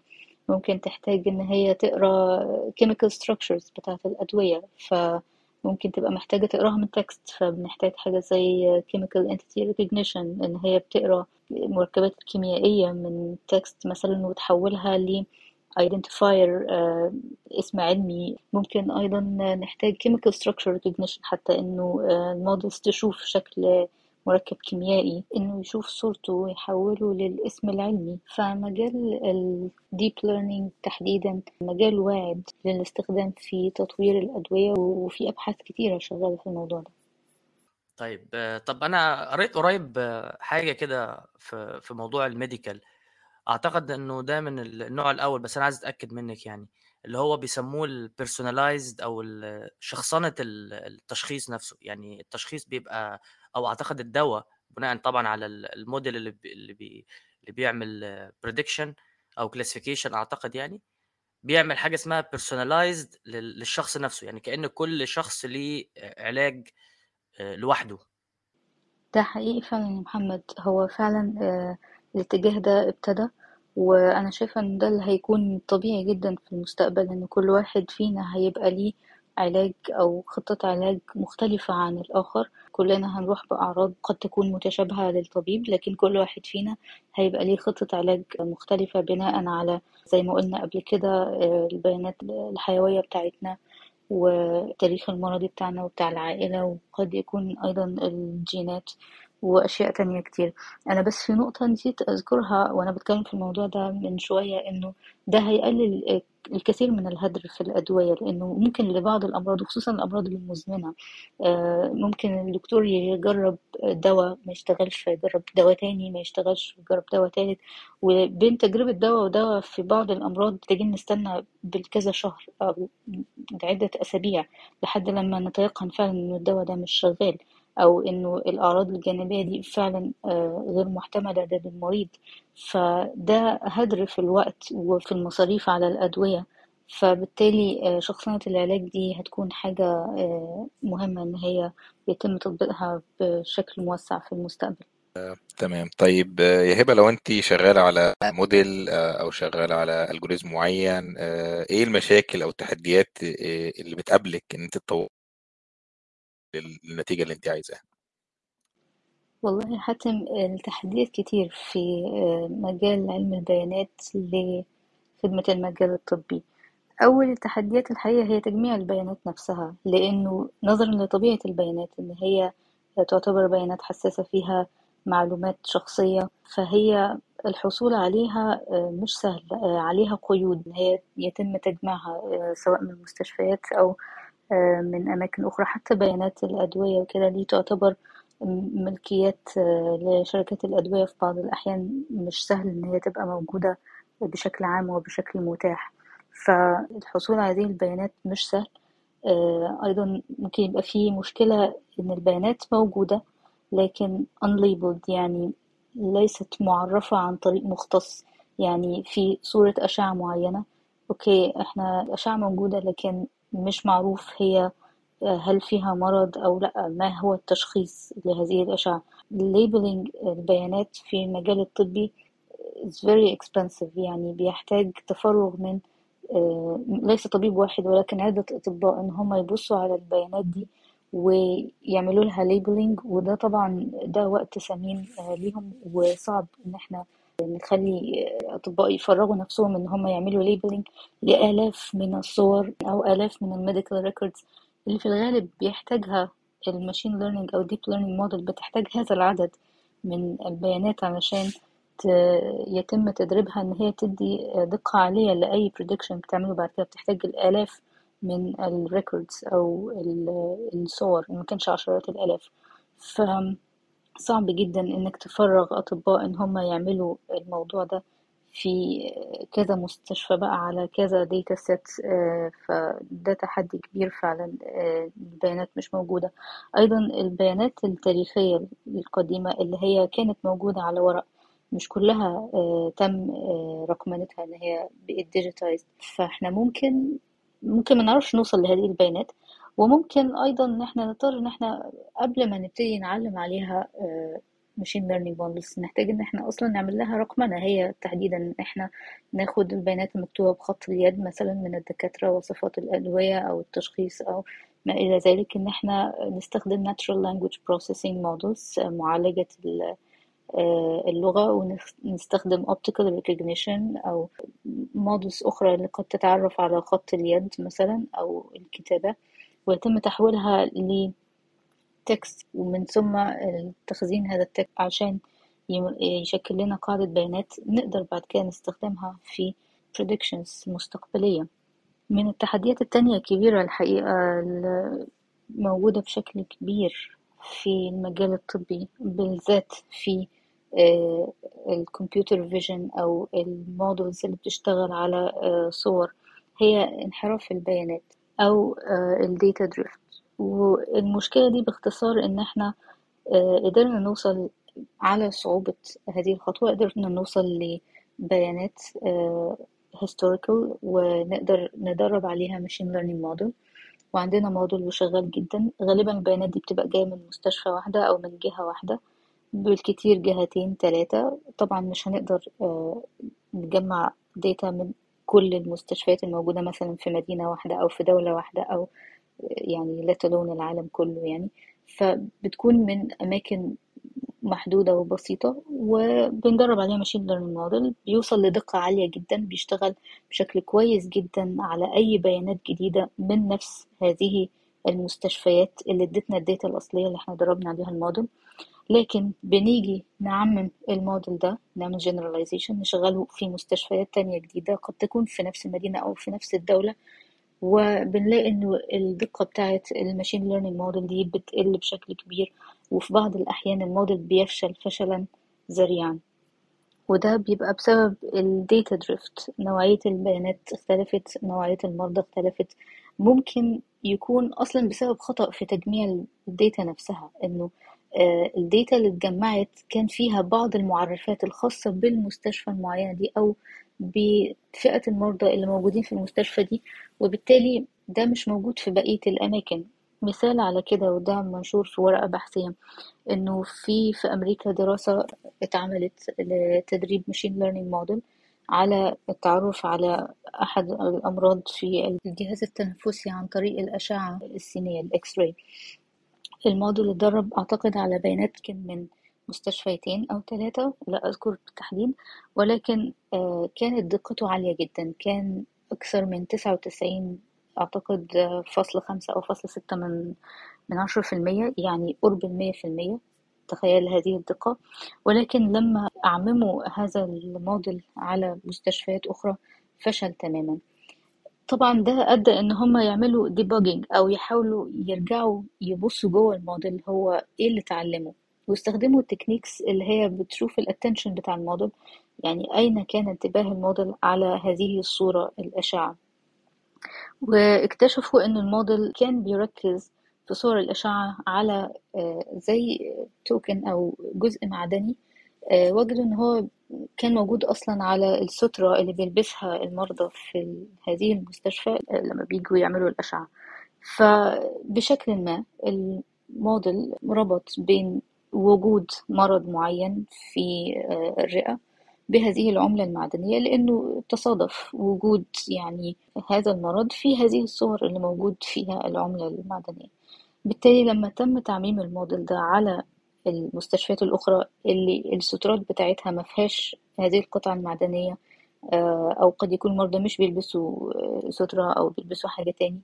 ممكن تحتاج إن هي تقرأ chemical structures بتاعة الأدوية. فممكن تبقى محتاجة تقراها من text فبنحتاج حاجة زي chemical entity recognition إن هي بتقرأ المركبات الكيميائية من text مثلا وتحولها ل identifier آه، اسم علمي. ممكن أيضا نحتاج chemical structure recognition حتى إنه آه، ال models تشوف شكل مركب كيميائي إنه يشوف صورته ويحوله للاسم العلمي. فمجال ال deep learning تحديدا مجال واعد للاستخدام في تطوير الأدوية وفي أبحاث كتيرة شغالة في الموضوع ده. طيب طب أنا قريت قريب حاجة كده في في موضوع ال medical. أعتقد إنه ده من النوع الأول بس أنا عايز أتأكد منك يعني. اللي هو بيسموه ال personalized أو شخصنة ال- التشخيص نفسه. يعني التشخيص بيبقى أو أعتقد الدواء بناء طبعا على ال- الموديل اللي بي اللي, بي اللي بيعمل prediction أو classification أعتقد يعني بيعمل حاجة اسمها personalized للشخص نفسه. يعني كأن كل شخص ليه علاج آه، لوحده. ده حقيقي فعلا يا محمد. هو فعلا آه، الاتجاه ده ابتدى. وأنا شايفة إن ده اللي هيكون طبيعي جدا في المستقبل إن كل واحد فينا هيبقى ليه علاج أو خطة علاج مختلفة عن الآخر. كلنا هنروح بأعراض قد تكون متشابهة للطبيب لكن كل واحد فينا هيبقى ليه خطة علاج مختلفة بناء على زي ما قلنا قبل كده آه، البيانات الحيوية بتاعتنا والتاريخ المرضي بتاعنا وبتاع العائلة وقد يكون أيضا الجينات. وأشياء تانية كتير. أنا بس في نقطة نسيت أذكرها وأنا بتكلم في الموضوع ده من شوية إنه ده هيقلل الكثير من الهدر في الأدوية لأنه ممكن لبعض الأمراض وخصوصا الأمراض المزمنة. آه، ممكن الدكتور يجرب دواء ما يشتغلش فيجرب دواء تاني ما يشتغلش فيجرب دواء تالت. وبين تجربة دواء ودواء في بعض الأمراض محتاجين نستنى بالكذا شهر أو عدة أسابيع لحد لما نتيقن فعلا إن الدواء ده مش شغال. أو إنه الأعراض الجانبية دي فعلا آه، غير محتملة لدى المريض. فده هدر في الوقت وفي المصاريف على الأدوية. فبالتالي آه، شخصنة العلاج دي هتكون حاجة آه، مهمة إن هي يتم تطبيقها بشكل موسع في المستقبل. تمام. طيب يا هبة لو انت شغالة على موديل أو شغالة على ألجوريزم معين إيه المشاكل أو التحديات اللي بتقابلك إن أنت تطور النتيجة اللي انت عايزاها. والله حاتم التحديات كتير في آه، مجال علم البيانات لخدمة المجال الطبي. أول التحديات الحقيقة هي تجميع البيانات نفسها لأنه نظرا لطبيعة البيانات إن هي تعتبر بيانات حساسة فيها معلومات شخصية فهي الحصول عليها آه، مش سهل آه، عليها قيود إن هي يتم تجميعها سواء من المستشفيات أو من أماكن أخرى حتى بيانات الأدوية وكده دي تعتبر ملكيات آه، لشركات الأدوية في بعض الأحيان مش سهل إن هي تبقى موجودة بشكل عام وبشكل متاح. فالحصول على هذه البيانات مش سهل. آه، أيضا ممكن يبقى فيه مشكلة إن البيانات موجودة لكن unlabeled يعني ليست معرفة عن طريق مختص. يعني في صورة أشعة معينة أوكي إحنا الأشعة موجودة لكن مش معروف هي هل فيها مرض أو لأ ما هو التشخيص لهذه الأشعة. Labeling البيانات في المجال الطبي is very expensive يعني بيحتاج تفرغ من آه، ليس طبيب واحد ولكن عدة أطباء إن هم يبصوا على البيانات دي ويعملوا لها labeling وده طبعا ده وقت ثمين آه، ليهم وصعب إن إحنا نخلي أطباء يفرغوا نفسهم إن هم يعملوا labeling لآلاف من الصور أو آلاف من ال medical records اللي في الغالب بيحتاجها ال machine learning أو ال deep learning model بتحتاج هذا العدد من البيانات علشان يتم تدريبها إن هي تدي دقة عالية لأي prediction بتعمله بعد كده بتحتاج الآلاف من ال records أو ال- الصور إن ما كانش عشرات الآلاف. فصعب جدا إنك تفرغ أطباء إن هم يعملوا الموضوع ده في كذا مستشفى بقى على كذا data set فده تحدي كبير فعلا آه، البيانات مش موجودة. أيضا البيانات التاريخية القديمة اللي هي كانت موجودة على ورق مش كلها آه، تم آه، رقمنتها إن هي بقت فإحنا ممكن ممكن ما نعرفش نوصل لهذه البيانات. وممكن أيضا إن إحنا نضطر إن إحنا قبل ما نبتدي نعلم عليها machine learning models نحتاج إن إحنا أصلا نعمل لها رقمنة هي تحديدا إن إحنا ناخد البيانات المكتوبة بخط اليد مثلا من الدكاترة وصفات الأدوية أو التشخيص أو ما إلى ذلك إن إحنا نستخدم natural language processing models معالجة ال- آه، اللغة ونستخدم optical recognition أو models أخرى اللي قد تتعرف على خط اليد مثلا أو الكتابة. ويتم تحويلها لتكست ومن ثم تخزين هذا التكست عشان يشكل لنا قاعدة بيانات نقدر بعد كده نستخدمها في predictions مستقبلية. من التحديات التانية الكبيرة الحقيقة موجودة بشكل كبير في المجال الطبي بالذات في ال computer vision أو ال models اللي بتشتغل على آه، صور هي انحراف البيانات. أو ال data drift والمشكلة دي باختصار إن إحنا آه، قدرنا نوصل على صعوبة هذه الخطوة قدرنا نوصل لبيانات آه، historical ونقدر ندرب عليها machine learning model. وعندنا موديل وشغال جدا. غالبا البيانات دي بتبقى جاية من مستشفى واحدة أو من جهة واحدة بالكتير جهتين تلاتة. طبعا مش هنقدر آه، نجمع data من كل المستشفيات الموجودة مثلا في مدينة واحدة أو في دولة واحدة أو يعني لا تلون العالم كله يعني. فبتكون من أماكن محدودة وبسيطة وبندرب عليها machine learning model بيوصل لدقة عالية جدا بيشتغل بشكل كويس جدا على أي بيانات جديدة من نفس هذه المستشفيات اللي ادتنا ال data الأصلية اللي إحنا دربنا عليها الموديل. لكن بنيجي نعمم الموديل ده نعمل generalization نشغله في مستشفيات تانية جديدة قد تكون في نفس المدينة أو في نفس الدولة وبنلاقي إنه الدقة بتاعة ال machine learning model دي بتقل بشكل كبير وفي بعض الأحيان الموديل بيفشل فشلا ذريعا. وده بيبقى بسبب ال data drift نوعية البيانات اختلفت نوعية المرضى اختلفت. ممكن يكون أصلا بسبب خطأ في تجميع ال data نفسها إنه ال data اللي اتجمعت كان فيها بعض المعرفات الخاصة بالمستشفى المعينة دي أو بفئة المرضى اللي موجودين في المستشفى دي وبالتالي ده مش موجود في بقية الأماكن. مثال على كده وده منشور في ورقة بحثية إنه في في أمريكا دراسة اتعملت لتدريب machine learning model على التعرف على أحد الأمراض في الجهاز التنفسي عن طريق الأشعة السينية الإكس راي الموديل اتدرب أعتقد على بيانات كان من مستشفيتين أو ثلاثة لا أذكر بالتحديد ولكن كانت دقته عالية جدا كان أكثر من تسعة وتسعين أعتقد فاصلة خمسة أو فاصلة ستة من من عشرة في المية يعني قرب المية في المية تخيل هذه الدقة. ولكن لما أعمموا هذا الموديل على مستشفيات أخرى فشل تماما. طبعا ده أدى إن هم يعملوا debugging أو يحاولوا يرجعوا يبصوا جوه الموديل هو إيه اللي اتعلمه. واستخدموا ال techniques اللي هي بتشوف ال attention بتاع الموديل يعني أين كان انتباه الموديل على هذه الصورة الأشعة. واكتشفوا إن الموديل كان بيركز في صور الأشعة على زي توكن أو جزء معدني وجدوا إن هو كان موجود أصلا على السترة اللي بيلبسها المرضى في هذه المستشفى لما بيجوا يعملوا الأشعة. فبشكل ما الموديل ربط بين وجود مرض معين في الرئة بهذه العملة المعدنية لأنه تصادف وجود يعني هذا المرض في هذه الصور اللي موجود فيها العملة المعدنية. بالتالي لما تم تعميم الموديل ده على المستشفيات الأخرى اللي السترات بتاعتها ما فيهاش هذه القطعة المعدنية أو قد يكون المرضى مش بيلبسوا سترة أو بيلبسوا حاجة تاني.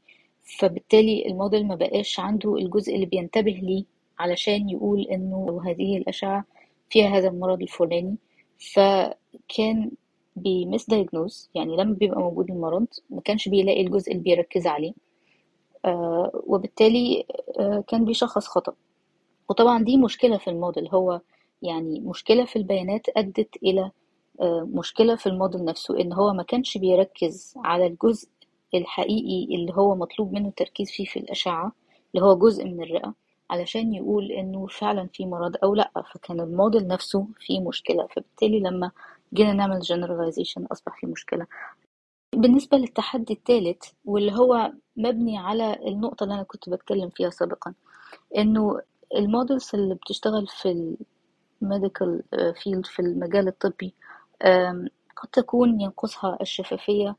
فبالتالي الموديل ما بقاش عنده الجزء اللي بينتبه ليه علشان يقول إنه هذه الأشعة فيها هذا المرض الفلاني. فكان بي misdiagnose يعني لما بيبقى موجود المرض ما كانش بيلاقي الجزء اللي بيركز عليه. آه وبالتالي آه كان بيشخص خطأ. وطبعا دي مشكلة في الموديل هو يعني مشكلة في البيانات أدت إلى آه مشكلة في الموديل نفسه إن هو ما كانش بيركز على الجزء الحقيقي اللي هو مطلوب منه التركيز فيه في الأشعة اللي هو جزء من الرئة علشان يقول إنه فعلا في مرض أو لأ. فكان الموديل نفسه فيه مشكلة فبالتالي لما جينا نعمل generalization أصبح فيه مشكلة. بالنسبة للتحدي الثالث واللي هو مبني على النقطة اللي أنا كنت بتكلم فيها سابقا إنه ال models اللي بتشتغل في ال medical field في المجال الطبي قد تكون ينقصها الشفافية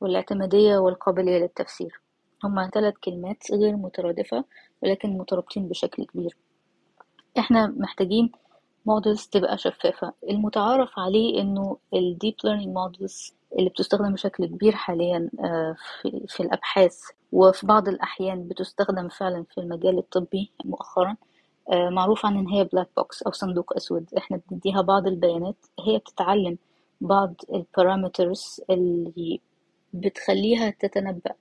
والاعتمادية والقابلية للتفسير. هما ثلاث كلمات غير مترادفة ولكن مترابطين بشكل كبير. إحنا محتاجين models تبقى شفافة. المتعارف عليه إنه ال deep learning models اللي بتستخدم بشكل كبير حاليا في, في الأبحاث وفي بعض الأحيان بتستخدم فعلا في المجال الطبي مؤخرا. معروف عن إن هي black box أو صندوق أسود. إحنا بنديها بعض البيانات. هي بتتعلم بعض ال parameters اللي بتخليها تتنبأ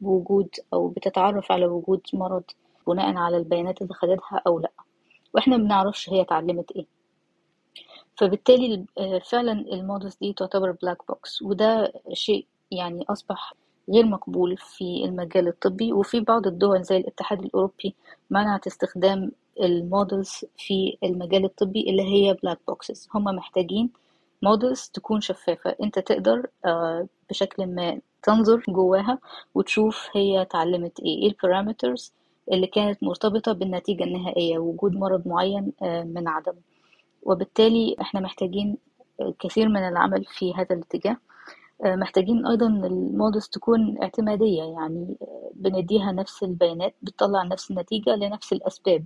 بوجود أو بتتعرف على وجود مرض بناء على البيانات اللي خدتها أو لأ. وإحنا بنعرفش هي اتعلمت إيه. فبالتالي فعلا ال models دي تعتبر black box وده شيء يعني أصبح غير مقبول في المجال الطبي. وفي بعض الدول زي الاتحاد الأوروبي منعت استخدام ال models في المجال الطبي اللي هي black boxes هم محتاجين models تكون شفافة. انت تقدر بشكل ما تنظر جواها وتشوف هي اتعلمت إيه. إيه ال parameters اللي كانت مرتبطة بالنتيجة النهائية؟ وجود مرض معين من عدمه. وبالتالي إحنا محتاجين كثير من العمل في هذا الاتجاه. محتاجين أيضا ال models تكون اعتمادية يعني بنديها نفس البيانات بتطلع نفس النتيجة لنفس الأسباب.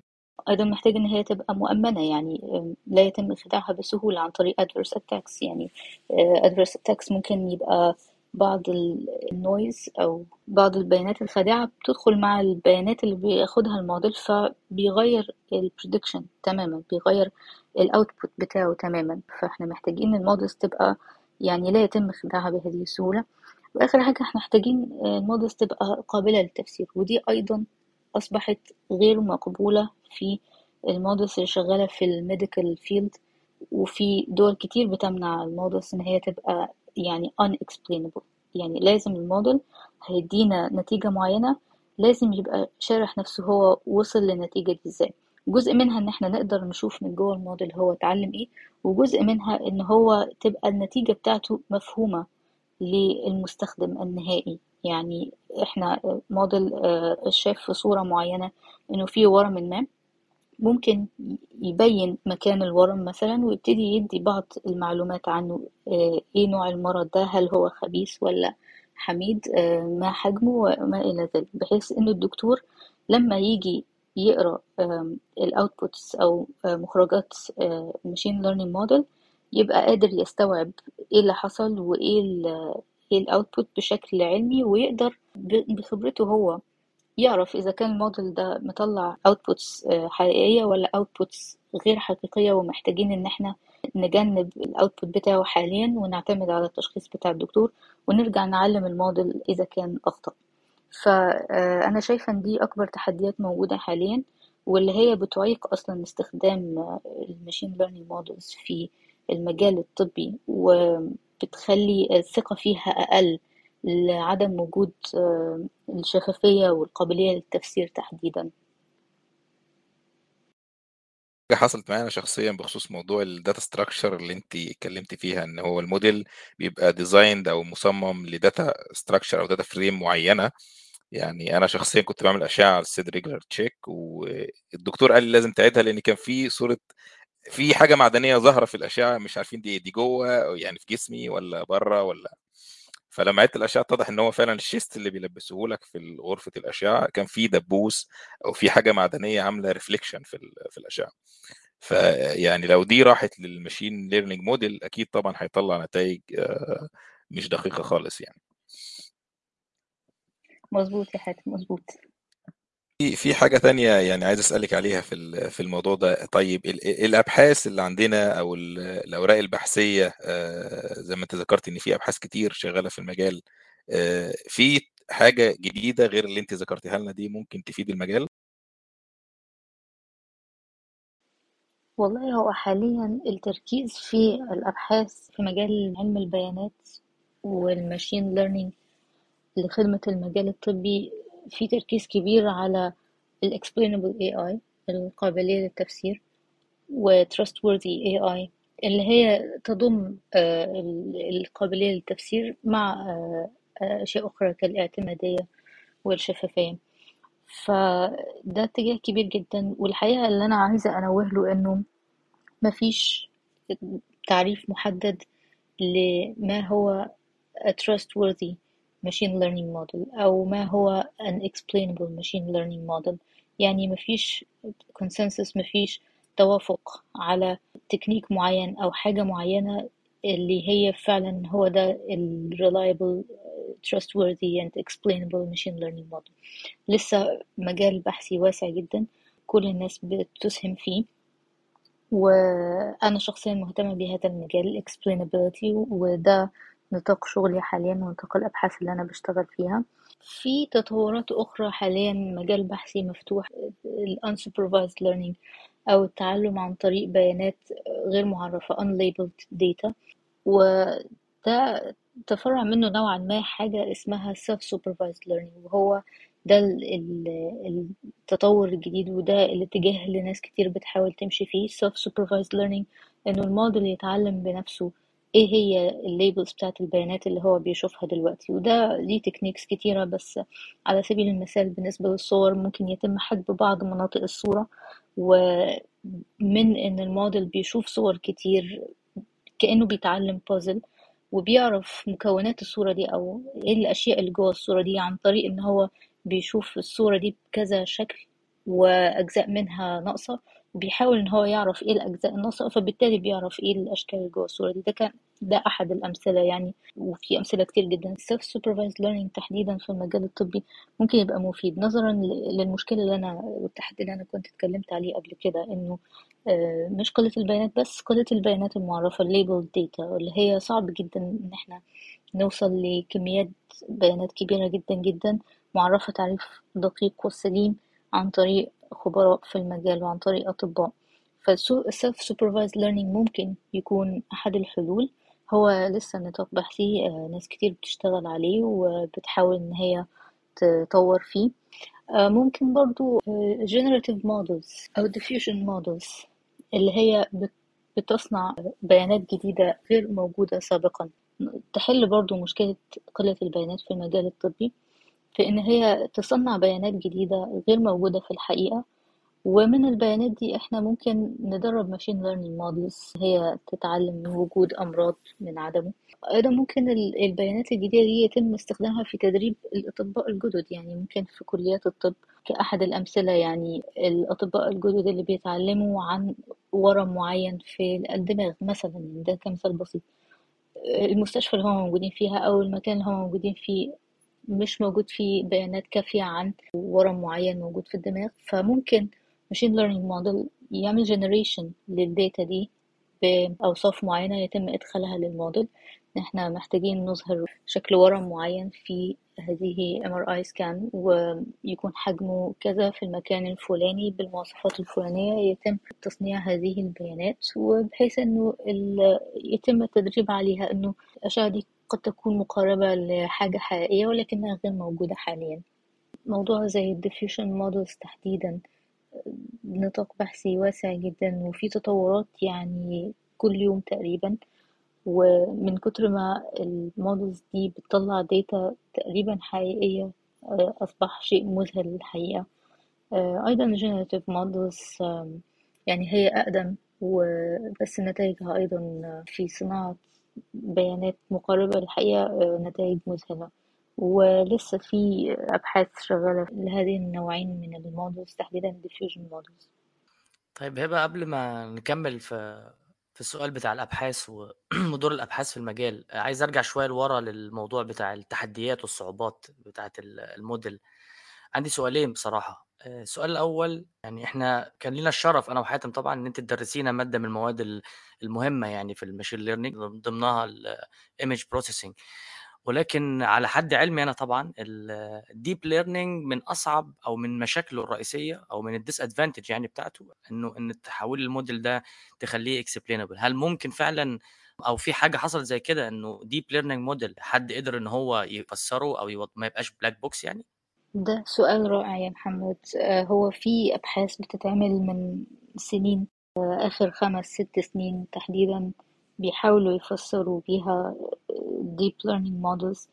أيضا محتاج إن هي تبقى مؤمنة يعني لا يتم خداعها بسهولة عن طريق adversarial attacks يعني adversarial attacks ممكن يبقى بعض ال noise أو بعض البيانات الخادعة بتدخل مع البيانات اللي بياخدها الموديل فبيغير ال prediction تماما بيغير ال output بتاعه تماما. فإحنا محتاجين ال models تبقى يعني لا يتم خداعها بهذه السهولة. وآخر حاجة إحنا محتاجين ال models تبقى قابلة للتفسير ودي أيضا أصبحت غير مقبولة في ال models اللي شغالة في ال medical field وفي دول كتير بتمنع ال models إن هي تبقى يعني unexplainable. يعني لازم الموديل هيدينا نتيجة معينة لازم يبقى شارح نفسه هو وصل للنتيجة دي إزاي. جزء منها إن إحنا نقدر نشوف من جوه الموديل هو اتعلم إيه وجزء منها إن هو تبقى النتيجة بتاعته مفهومة للمستخدم النهائي. يعني إحنا موديل شاف في صورة معينة إنه في ورم ما ممكن يبين مكان الورم مثلا ويبتدي يدي بعض المعلومات عنه إيه نوع المرض ده هل هو خبيث ولا حميد ما حجمه وما إلى ذلك بحيث ان الدكتور لما يجي يقرأ ال outputs أو مخرجات machine learning model يبقى قادر يستوعب إيه اللي حصل وإيه ال output بشكل علمي ويقدر بخبرته هو يعرف إذا كان الموديل ده مطلع outputs حقيقية ولا outputs غير حقيقية ومحتاجين إن إحنا نجنب ال output بتاعه حاليا ونعتمد على التشخيص بتاع الدكتور ونرجع نعلم الموديل إذا كان أخطأ. فأنا شايفة إن دي أكبر تحديات موجودة حاليا واللي هي بتعيق أصلا استخدام ال machine learning models في المجال الطبي وبتخلي الثقة فيها أقل لعدم وجود الشفافية والقابلية للتفسير تحديدا. حاجة حصلت معانا شخصيا بخصوص موضوع ال data structure اللي انت اتكلمتي فيها إن هو الموديل بيبقى designed أو مصمم ل data structure أو data frame معينة. يعني أنا شخصيا كنت بعمل أشعة على الصدر regular check والدكتور قال لي لازم تعيدها لأن كان في صورة في حاجة معدنية ظاهرة في الأشعة مش عارفين دي دي جوه يعني في جسمي ولا بره ولا فلما عدت الأشعة اتضح إن هو فعلا ال chest اللي بيلبسوه لك في غرفة الأشعة كان في دبوس أو في حاجة معدنية عاملة reflection في في الأشعة. فيعني لو دي راحت لل machine learning model أكيد طبعا هيطلع نتائج مش دقيقة خالص يعني. مظبوط يا حاتم مظبوط في في حاجة تانية يعني عايز أسألك عليها في في الموضوع ده طيب الأبحاث اللي عندنا أو الأوراق البحثية زي ما أنت ذكرت إن في أبحاث كتير شغالة في المجال في حاجة جديدة غير اللي أنت ذكرتيها لنا دي ممكن تفيد المجال؟ والله هو حاليا التركيز في الأبحاث في مجال علم البيانات والماشين ليرنينج لخدمة المجال الطبي في تركيز كبير على ال explainable AI القابلية للتفسير و trustworthy AI اللي هي تضم القابلية للتفسير مع أشياء أخرى كالاعتمادية والشفافية. فده اتجاه كبير جدا والحقيقة اللي أنا عايزة أنوه له إنه مفيش تعريف محدد لما هو trustworthy machine learning model أو ما هو an explainable machine learning model يعني مفيش consensus مفيش توافق على تكنيك معين أو حاجة معينة اللي هي فعلا هو ده ال reliable trustworthy and explainable machine learning model لسه مجال بحثي واسع جدا كل الناس بتسهم فيه وأنا شخصيا مهتمة بهذا المجال explainability وده نطاق شغلي حاليا ونطاق الأبحاث اللي أنا بشتغل فيها. في تطورات أخرى حاليا مجال بحثي مفتوح ال unsupervised learning أو التعلم عن طريق بيانات غير معرفة unlabeled data. وده تفرع منه نوعا ما حاجة اسمها self supervised learning وهو ده التطور الجديد وده الاتجاه اللي ناس كتير بتحاول تمشي فيه. self supervised learning إنه الموديل يتعلم بنفسه. إيه هي ال labels بتاعت البيانات اللي هو بيشوفها دلوقتي؟ وده ليه techniques كتيرة بس على سبيل المثال بالنسبة للصور ممكن يتم حجب بعض مناطق الصورة ومن إن الموديل بيشوف صور كتير كأنه بيتعلم بازل وبيعرف مكونات الصورة دي أو إيه الأشياء اللي جوه الصورة دي عن طريق إن هو بيشوف الصورة دي بكذا شكل وأجزاء منها ناقصة. وبيحاول إن هو يعرف إيه الأجزاء الناقصة فبالتالي بيعرف إيه الأشكال اللي جوه الصورة دي. ده كان ده أحد الأمثلة يعني وفي أمثلة كتير جدا. Self supervised learning تحديدا في المجال الطبي ممكن يبقى مفيد. نظرا للمشكلة اللي أنا والتحدي اللي أنا كنت اتكلمت عليه قبل كده إنه آه، مش قلة البيانات بس قلة البيانات المعرفة labeled data واللي هي صعب جدا إن إحنا نوصل لكميات بيانات كبيرة جدا جدا معرفة تعريف دقيق وسليم عن طريق خبراء في المجال وعن طريق أطباء. فالسيلف supervised learning ممكن يكون أحد الحلول. هو لسه نطاق بحثي آه، ناس كتير بتشتغل عليه وبتحاول إن هي تطور فيه. آه، ممكن برضو آه، generative models أو diffusion models اللي هي بتصنع بيانات جديدة غير موجودة سابقا. تحل برضو مشكلة قلة البيانات في المجال الطبي. في إن هي تصنع بيانات جديدة غير موجودة في الحقيقة. ومن البيانات دي إحنا ممكن ندرب machine learning models هي تتعلم من وجود أمراض من عدمه. أيضا ممكن البيانات الجديدة دي يتم استخدامها في تدريب الأطباء الجدد يعني ممكن في كليات الطب. كأحد الأمثلة يعني الأطباء الجدد اللي بيتعلموا عن ورم معين في الدماغ مثلا ده كمثال بسيط. المستشفى اللي هم موجودين فيها أو المكان اللي هم موجودين فيه مش موجود فيه بيانات كافية عن ورم معين موجود في الدماغ فممكن machine learning model يعمل generation للداتا دي بأوصاف معينة يتم إدخالها للموديل. إحنا محتاجين نظهر شكل ورم معين في هذه MRI scan ويكون حجمه كذا في المكان الفلاني بالمواصفات الفلانية يتم تصنيع هذه البيانات. وبحيث إنه يتم التدريب عليها إنه الأشعة دي قد تكون مقاربة لحاجة حقيقية ولكنها غير موجودة حاليا. موضوع زي ال diffusion models تحديدا نطاق بحثي واسع جدا وفي تطورات يعني كل يوم تقريبا. ومن كتر ما ال models دي بتطلع data تقريبا حقيقية آه، أصبح شيء مذهل الحقيقة. آه، أيضا generative models يعني هي أقدم وبس نتائجها أيضا في صناعة بيانات مقاربة للحقيقة آه، نتائج مذهلة. ولسه في أبحاث شغالة لهذه النوعين من المودلز تحديدا diffusion models. طيب هبة قبل ما نكمل في في السؤال بتاع الأبحاث ودور الأبحاث في المجال عايز أرجع شوية لورا للموضوع بتاع التحديات والصعوبات بتاعة الموديل. عندي سؤالين السؤال الأول يعني إحنا كان لنا الشرف أنا وحاتم طبعا إن أنت تدرسينا مادة من المواد المهمة يعني في ال machine learning ضمنها ال image processing ولكن على حد علمي أنا طبعا ال deep learning من أصعب أو من مشاكله الرئيسية أو من advantage يعني بتاعته إنه إن تحول الموديل ده تخليه explainable هل ممكن فعلا أو في حاجة حصلت زي كده إنه deep learning model حد قدر إن هو يفسره أو ما يبقاش black box يعني؟ ده سؤال رائع يا محمد. آه، هو في أبحاث بتتعمل من سنين آه، آخر خمس ست سنين تحديدا بيحاولوا يفسروا بيها deep learning models.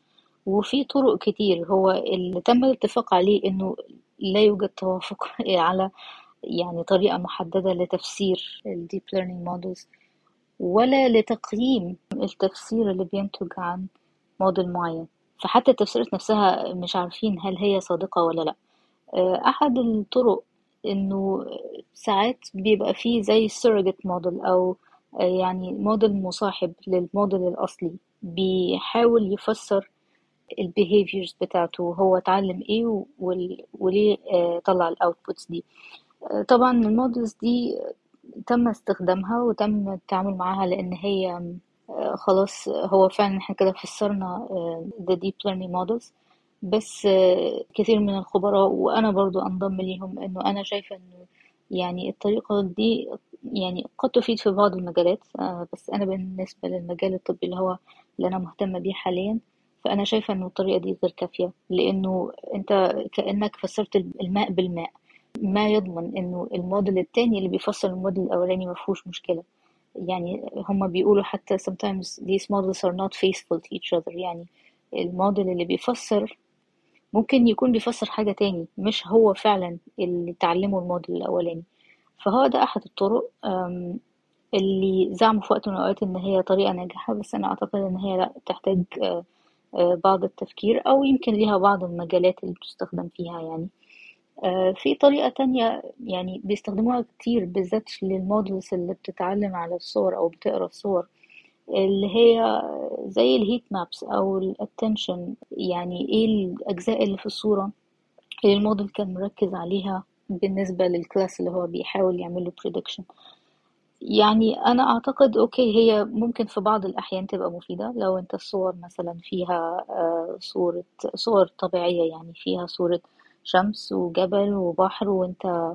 وفي طرق كتير. هو اللي تم الاتفاق عليه إنه لا يوجد توافق على يعني طريقة محددة لتفسير ال deep learning models ولا لتقييم التفسير اللي بينتج عن موديل معين. فحتى التفسيرات نفسها مش عارفين هل هي صادقة ولا لأ. أحد الطرق إنه ساعات بيبقى فيه زي surrogate model أو يعني موديل مصاحب للموديل الأصلي بيحاول يفسر ال behaviors بتاعته هو اتعلم إيه وليه آه، طلع ال outputs دي. آه، طبعا ال models دي تم استخدامها وتم التعامل معاها لأن هي آه، خلاص هو فعلا إحنا كده فسرنا the deep learning models. بس كثير من الخبراء وأنا برضو أنضم ليهم إنه أنا شايفة إنه يعني الطريقة دي يعني قد تفيد في بعض المجالات آه، بس أنا بالنسبة للمجال الطبي اللي هو اللي أنا مهتمة بيه حاليا فأنا شايفة إنه الطريقة دي غير كافية. لأنه أنت كأنك فسرت الماء بالماء. ما يضمن إنه الموديل التاني اللي بيفسر الموديل الأولاني مفهوش مشكلة. يعني هما بيقولوا حتى sometimes these models are not faithful to each other. يعني الموديل اللي بيفسر ممكن يكون بيفسر حاجة تاني مش هو فعلا اللي تعلمه الموديل الأولاني. فهو ده أحد الطرق اللي زعموا في وقت من الأوقات إن هي طريقة ناجحة بس أنا أعتقد إن هي لأ تحتاج آه، آه، بعض التفكير أو يمكن ليها بعض المجالات اللي بتستخدم فيها يعني. في طريقة تانية يعني بيستخدموها كتير بالذات للمودلز اللي بتتعلم على الصور أو بتقرأ الصور اللي هي زي ال heat maps أو ال attention يعني إيه الأجزاء اللي في الصورة اللي الموديل كان مركز عليها بالنسبة لل class اللي هو بيحاول يعمله prediction. يعني أنا أعتقد okay هي ممكن في بعض الأحيان تبقى مفيدة. لو أنت الصور مثلا فيها آه، صورة صور طبيعية يعني فيها صورة شمس وجبل وبحر وأنت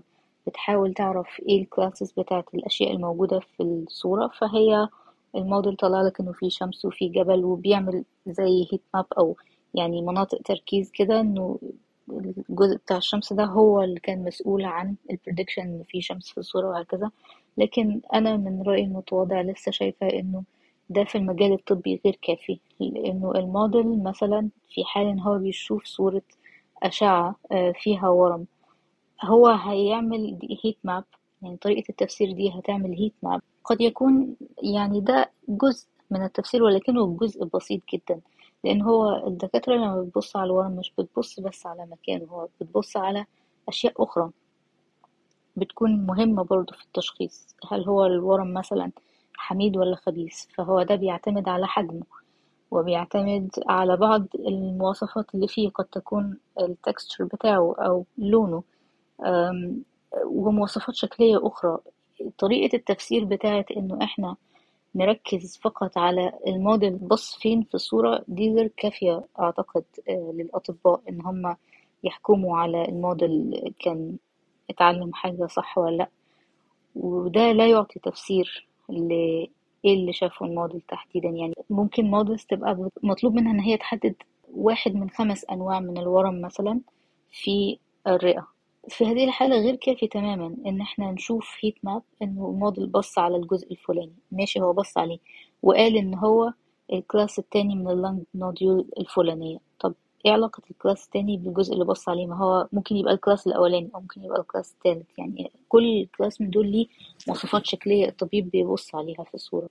بتحاول تعرف إيه ال classes بتاعت الأشياء الموجودة في الصورة. فهي الموديل طلع لك إنه في شمس وفي جبل وبيعمل زي heat map أو يعني مناطق تركيز كده إنه الجزء بتاع الشمس ده هو اللي كان مسؤول عن ال prediction إن في شمس في الصورة وهكذا. لكن أنا من رأيي المتواضع لسه شايفة إنه ده في المجال الطبي غير كافي لأنه الموديل مثلا في حال إن هو بيشوف صورة أشعة آه، فيها ورم. هو هيعمل heat map يعني طريقة التفسير دي هتعمل heat map قد يكون يعني ده جزء من التفسير ولكنه جزء بسيط جدا. لأن هو الدكاترة لما بتبص على الورم مش بتبص بس على مكانه هو بتبص على أشياء أخرى. بتكون مهمة برضو في التشخيص. هل هو الورم مثلا حميد ولا خبيث؟ فهو ده بيعتمد على حجمه. وبيعتمد على بعض المواصفات اللي فيه قد تكون ال texture بتاعه أو لونه. ومواصفات شكلية أخرى. طريقة التفسير بتاعت إنه إحنا نركز فقط على الموديل بص فين في الصورة دي غير كافية أعتقد آه، للأطباء إن هم يحكموا على الموديل كان اتعلم حاجة صح ولا لأ. وده لا يعطي تفسير لإيه اللي شافه الموديل تحديدا؟ يعني ممكن models تبقى مطلوب منها إن هي تحدد واحد من خمس أنواع من الورم مثلا في الرئة. في هذه الحالة غير كافي تماما إن إحنا نشوف heat map إنه الموديل بص على الجزء الفلاني. ماشي هو بص عليه. وقال إن هو ال class التاني من ال lung nodule الفلانية. إيه علاقة ال class التاني بالجزء اللي بص عليه؟ ما هو ممكن يبقى ال class الأولاني أو ممكن يبقى ال class التالت. يعني كل class من دول ليه مواصفات شكلية الطبيب بيبص عليها في الصورة.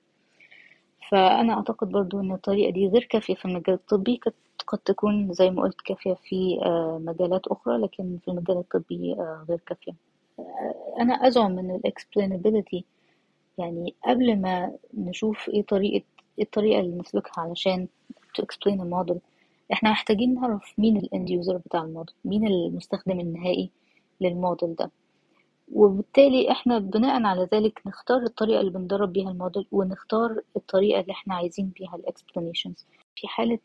فأنا أعتقد برضو إن الطريقة دي غير كافية في المجال الطبي قد تكون زي ما قلت كافية في آه، مجالات أخرى لكن في المجال الطبي آه، غير كافية. آه، أنا أزعم إن ال explainability يعني قبل ما نشوف إيه طريقة إيه الطريقة اللي نسلكها علشان to explain الموديل إحنا محتاجين نعرف مين ال end user بتاع الموديل مين المستخدم النهائي للموديل ده. وبالتالي إحنا بناء على ذلك نختار الطريقة اللي بندرب بيها الموديل ونختار الطريقة اللي إحنا عايزين بيها ال explanations في حالة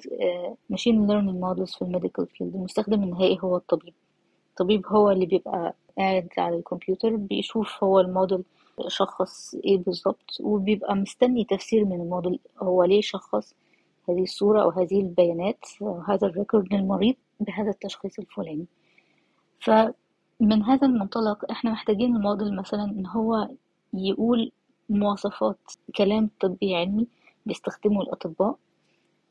machine learning models في ال medical field المستخدم النهائي هو الطبيب. الطبيب هو اللي بيبقى قاعد على الكمبيوتر بيشوف هو الموديل شخص إيه بالظبط وبيبقى مستني تفسير من الموديل هو ليه شخص. هذه الصورة أو هذه البيانات أو هذا ال record للمريض بهذا التشخيص الفلاني. ف من هذا المنطلق إحنا محتاجين الموديل مثلا إن هو يقول مواصفات كلام طبي علمي بيستخدمه الأطباء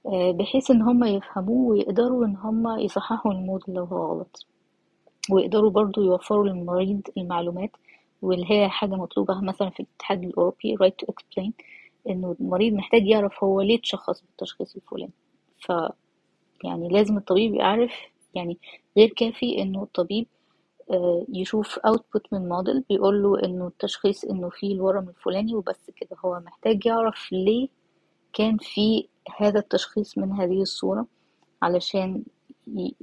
آه، بحيث إن هم يفهموه ويقدروا إن هم يصححوا الموديل لو هو غلط. ويقدروا برضو يوفروا للمريض المعلومات واللي هي حاجة مطلوبة مثلا في الاتحاد الأوروبي right to explain. إنه المريض محتاج يعرف هو ليه اتشخص بالتشخيص الفلاني. ف يعني لازم الطبيب يعرف يعني غير كافي إنه الطبيب آه، يشوف output من موديل بيقول له إنه التشخيص إنه في الورم الفلاني وبس كده. هو محتاج يعرف ليه كان في هذا التشخيص من هذه الصورة علشان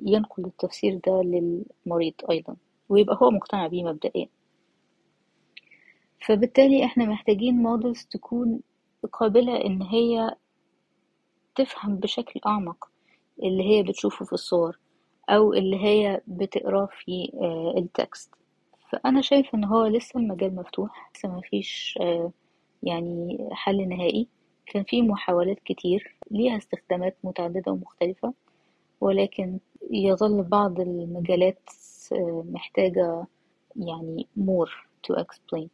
ينقل التفسير ده للمريض أيضا ويبقى هو مقتنع بيه مبدئيا. فبالتالي إحنا محتاجين models تكون قابلة إن هي تفهم بشكل أعمق اللي هي بتشوفه في الصور أو اللي هي بتقراه في آه، التكست. فأنا شايفة إن هو لسه المجال مفتوح لسه مفيش آه، يعني حل نهائي. كان في محاولات كتير ليها استخدامات متعددة ومختلفة ولكن يظل بعض المجالات آه، محتاجة يعني more to explain.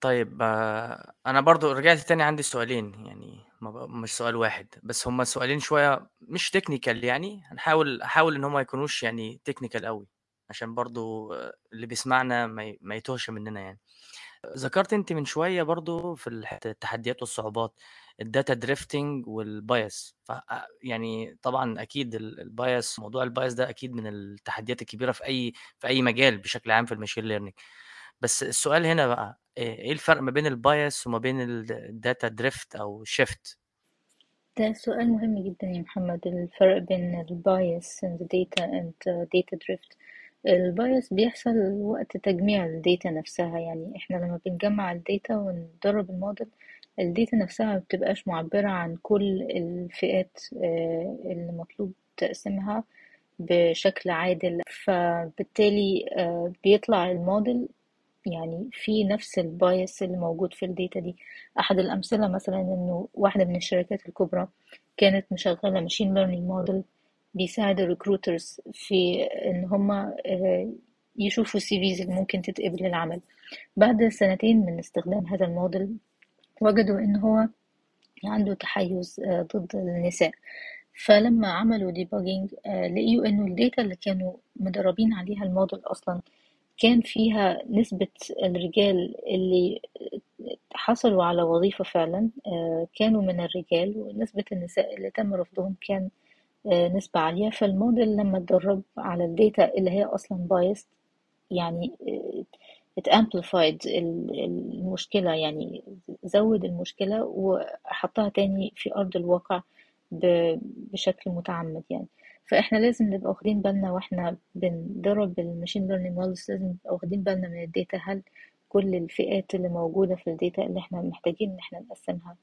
طيب أنا برضو رجعت تاني عندي سؤالين يعني مش سؤال واحد بس هما سؤالين شوية مش technical يعني هنحاول احاول إن هما ما يكونوش يعني technical قوي عشان برضو اللي بيسمعنا ما يتوهش مننا يعني. ذكرت أنتِ من شوية برضه في التحديات والصعوبات الdata drifting والbias ف أ يعني طبعًا أكيد ال الbias موضوع الbias ده أكيد من التحديات الكبيرة في أي في أي مجال بشكل عام في الmachine learning. بس السؤال هنا بقى آآ إيه الفرق ما بين الbias وما بين ال الdata drift أو shift؟ ده سؤال مهم جدا يا محمد الفرق بين ال bias and data and data drift ال bias بيحصل وقت تجميع ال data نفسها يعني إحنا لما بنجمع ال data وندرب ال model ال data نفسها مبتبقاش معبرة عن كل الفئات اللي مطلوب تقسيمها بشكل عادل فبالتالي بيطلع الموديل يعني في نفس ال bias اللي موجود في ال data دي. أحد الأمثلة مثلا إنه واحدة من الشركات الكبرى كانت مشغلة machine learning model بيساعد ال recruiters في إن هما يشوفوا ال CVs اللي ممكن تتقبل للعمل. بعد سنتين من استخدام هذا الموديل وجدوا إن هو عنده تحيز ضد النساء. فلما عملوا debugging لقيوا إنه ال data اللي كانوا مدربين عليها الموديل أصلا كان فيها نسبة الرجال اللي حصلوا على وظيفة فعلا كانوا من الرجال ونسبة النساء اللي تم رفضهم كان نسبة عالية. فالموديل لما اتدرب على ال data اللي هي أصلا biased يعني it amplified المشكلة يعني زود المشكلة وحطها تاني في أرض الواقع بشكل متعمد يعني. فإحنا لازم نبقى واخدين بالنا وإحنا بندرب ال machine learning models لازم نبقى واخدين بالنا من ال data هل كل الفئات اللي موجودة في ال data اللي إحنا محتاجين إن إحنا نقسمها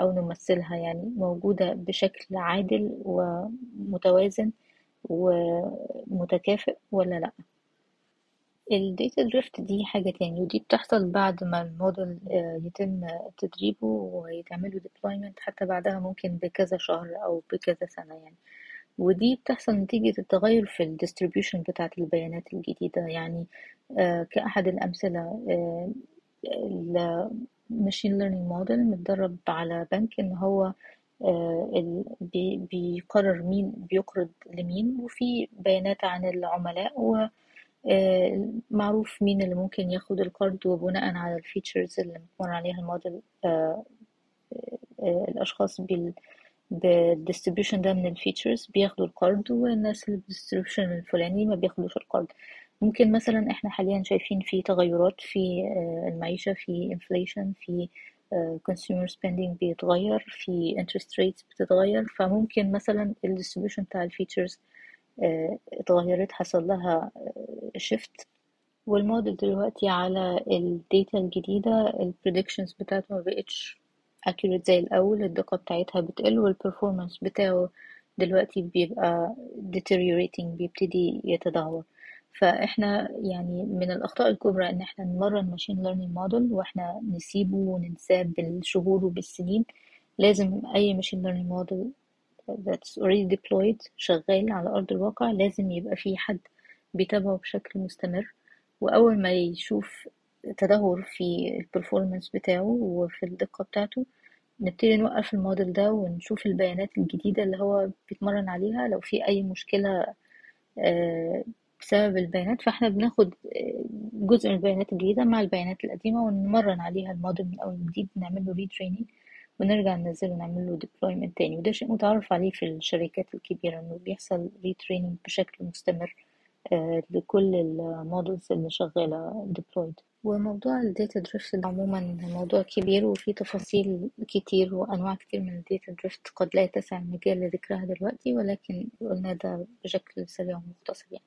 أو نمثلها يعني موجودة بشكل عادل ومتوازن ومتكافئ ولا لأ؟ ال data drift دي حاجة تاني ودي بتحصل بعد ما الموديل يتم تدريبه ويتعمله deployment حتى بعدها ممكن بكذا شهر أو بكذا سنة يعني. ودي بتحصل نتيجة التغير في ال distribution بتاعة البيانات الجديدة. يعني كأحد الأمثلة ال machine learning model متدرب على بنك إن هو بيقرر مين بيقرض لمين وفي بيانات عن العملاء و معروف مين اللي ممكن ياخد القرض وبناء على ال features اللي متمرن عليها الموديل الأشخاص بال بال distribution ده من ال features بياخدوا القرض والناس اللي بال distribution الفلاني ما بياخدوش القرض. ممكن مثلا إحنا حاليا شايفين في تغيرات في المعيشة في inflation في consumer spending بيتغير في interest rates بتتغير. فممكن مثلا ال distribution بتاع ال features اتغيرت حصل لها shift. والموديل دلوقتي على ال data الجديدة ال predictions بتاعته ما بقتش accurate زي الأول الدقة بتاعتها بتقل والperformance بتاعه دلوقتي بيبقى deteriorating بيبتدي يتدهور. فإحنا يعني من الأخطاء الكبرى إن إحنا نمرن machine learning model وإحنا نسيبه وننساه بالشهور وبالسنين. لازم أي machine learning model that's already deployed شغال على أرض الواقع لازم يبقى في حد بيتابعه بشكل مستمر. وأول ما يشوف تدهور في ال performance بتاعه وفي الدقة بتاعته. نبتدي نوقف الموديل ده ونشوف البيانات الجديدة اللي هو بيتمرن عليها. لو في أي مشكلة بسبب البيانات فإحنا بناخد جزء من البيانات الجديدة مع البيانات القديمة ونمرن عليها الموديل من أول وجديد نعمل له retraining ونرجع ننزله ونعمل له deployment تاني. وده شيء متعارف عليه في الشركات الكبيرة إنه بيحصل retraining بشكل مستمر لكل ال models اللي شغالة deployed. وموضوع ال data drift عموما موضوع كبير وفيه تفاصيل كتير وأنواع كتير من ال data drift قد لا يتسع المجال لذكرها دلوقتي ولكن قلنا ده بشكل سريع ومختصر يعني.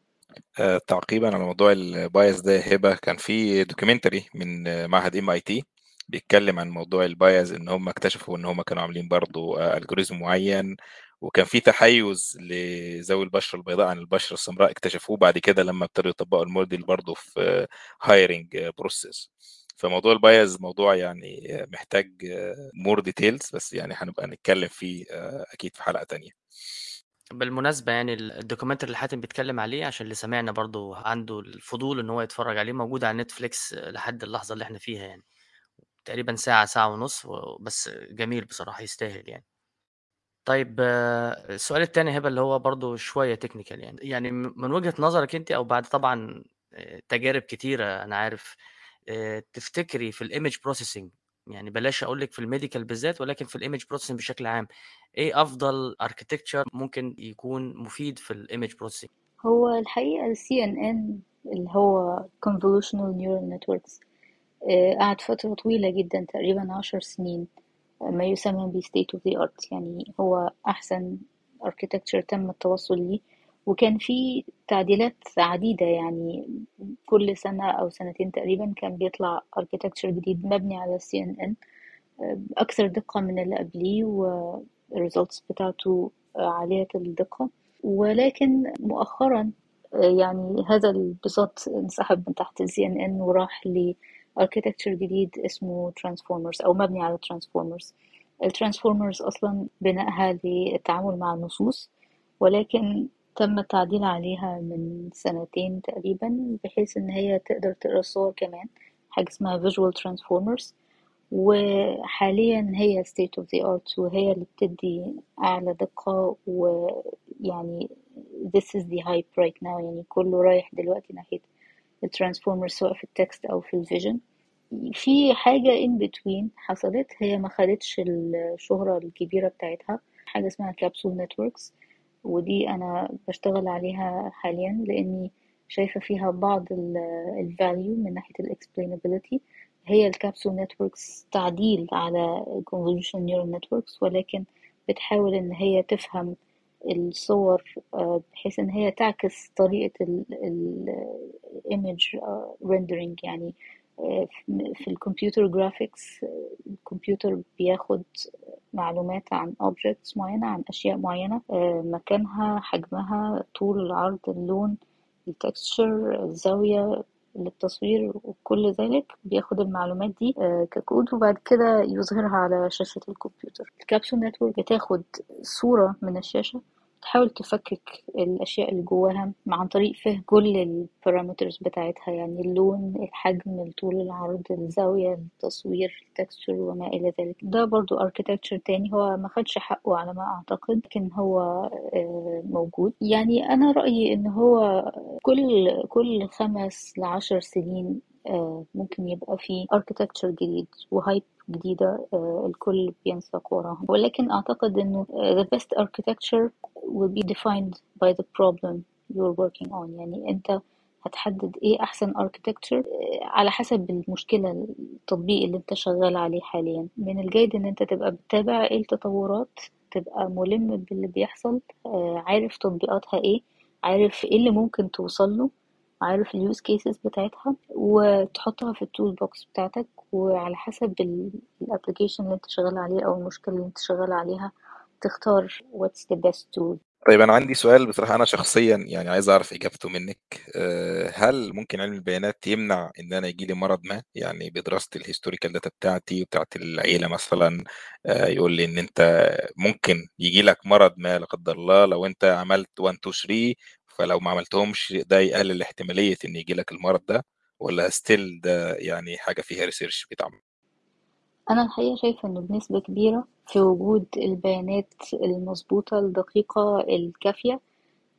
آه، تعقيبا على موضوع ال bias ده هبة كان في documentary من معهد MIT بيتكلم عن موضوع ال bias إن هم اكتشفوا إن هم كانوا عاملين برضو algorithm معين وكان في تحيز لذوي البشرة البيضاء عن البشرة السمراء اكتشفوه بعد كده لما ابتدوا يطبقوا الموديل برضو في hiring process فموضوع ال bias موضوع يعني محتاج more details بس يعني هنبقى نتكلم فيه أكيد في حلقة تانية. بالمناسبة يعني ال documentary اللي حاتم بيتكلم عليه عشان اللي سمعنا برضو عنده الفضول إن هو يتفرج عليه موجود على نتفليكس لحد اللحظة اللي إحنا فيها يعني. تقريبا ساعة ساعة ونص بس جميل بصراحة يستاهل يعني. طيب السؤال التاني هبة اللي هو برضو شوية technical يعني. يعني من وجهة نظرك انت أو بعد طبعا تجارب كتيرة أنا عارف آه، تفتكري في ال image processing يعني بلاش أقول لك في ال medical بالذات ولكن في ال image processing بشكل عام إيه أفضل architecture ممكن يكون مفيد في ال image processing هو الحقيقة ال CNN اللي هو Convolutional Neural Networks آه، قعد فترة طويلة جدا تقريبا عشر سنين. آه، ما يسمى ب state of the art يعني هو أحسن architecture تم التوصل ليه. وكان في تعديلات عديدة يعني كل سنة أو سنتين تقريبا كان بيطلع architecture جديد مبني على CNN أكثر دقة من اللي قبليه والresults بتاعته عالية الدقة. ولكن مؤخرا يعني هذا البساط انسحب من تحت ال CNN وراح ل architecture جديد اسمه transformers أو مبني على transformers ال transformers أصلا بنائها للتعامل مع النصوص ولكن تم التعديل عليها من سنتين تقريبا بحيث إن هي تقدر تقرأ الصور كمان حاجة اسمها visual transformers. وحاليا هي state of the art وهي اللي بتدي أعلى دقة ويعني this is the hype right now يعني كله رايح دلوقتي ناحية ال transformer سواء في ال text أو في ال vision. في حاجة in between حصلت هي ما خدتش الشهرة الكبيرة بتاعتها حاجة اسمها capsule networks ودي أنا بشتغل عليها حاليا لأني شايفة فيها بعض ال value من ناحية ال explainability هي ال capsule networks تعديل على convolutional neural networks ولكن بتحاول إن هي تفهم الصور آه، بحيث إن هي تعكس طريقة ال image آه، rendering يعني آه، في ال computer graphics الكمبيوتر بياخد معلومات عن objects معينة عن أشياء معينة مكانها حجمها طول العرض اللون ال texture الزاوية للتصوير وكل ذلك بياخد المعلومات دي ككود وبعد كده يظهرها على شاشة الكمبيوتر. ال capsule network بتاخد صورة من الشاشة تحاول تفكك الأشياء اللي جواها عن طريق فهم كل ال parameters بتاعتها يعني اللون الحجم الطول العرض الزاوية التصوير ال texture وما إلى ذلك. ده برضو architecture تاني هو ما خدش حقه على ما أعتقد لكن هو موجود. يعني أنا رأيي إن هو كل كل خمس لعشر سنين ممكن يبقى في architecture جديد وهايب جديدة الكل بينسق وراها. ولكن أعتقد إنه the best architecture will be defined by the problem you're working on. يعني أنت هتحدد إيه أحسن architecture على حسب المشكلة التطبيق اللي أنت شغال عليه حاليا. من الجيد إن أنت تبقى بتتابع إيه التطورات تبقى ملم باللي بيحصل عارف تطبيقاتها إيه عارف إيه اللي ممكن توصله عارف ال use cases بتاعتها وتحطها في ال toolbox بتاعتك وعلى حسب ال application اللي انت شغال عليه أو المشكلة اللي انت شغال عليها تختار what's the best tool. طيب أنا عندي سؤال بصراحة أنا شخصيا يعني عايز أعرف إجابته منك. أه، هل ممكن علم البيانات يمنع إن أنا يجي لي مرض ما؟ يعني بدراسه ال historical data بتاعتي وبتاعت العيلة مثلا أه، يقول لي إن أنت ممكن يجي لك مرض ما لا قدر الله لو أنت عملت 1 2 3 فلو ما عملتهمش ده يقلل احتمالية إن يجي لك المرض ده ولا still ده يعني حاجة فيها research بيتعمل؟ أنا الحقيقة شايفة إنه بنسبة كبيرة في وجود البيانات المظبوطة الدقيقة الكافية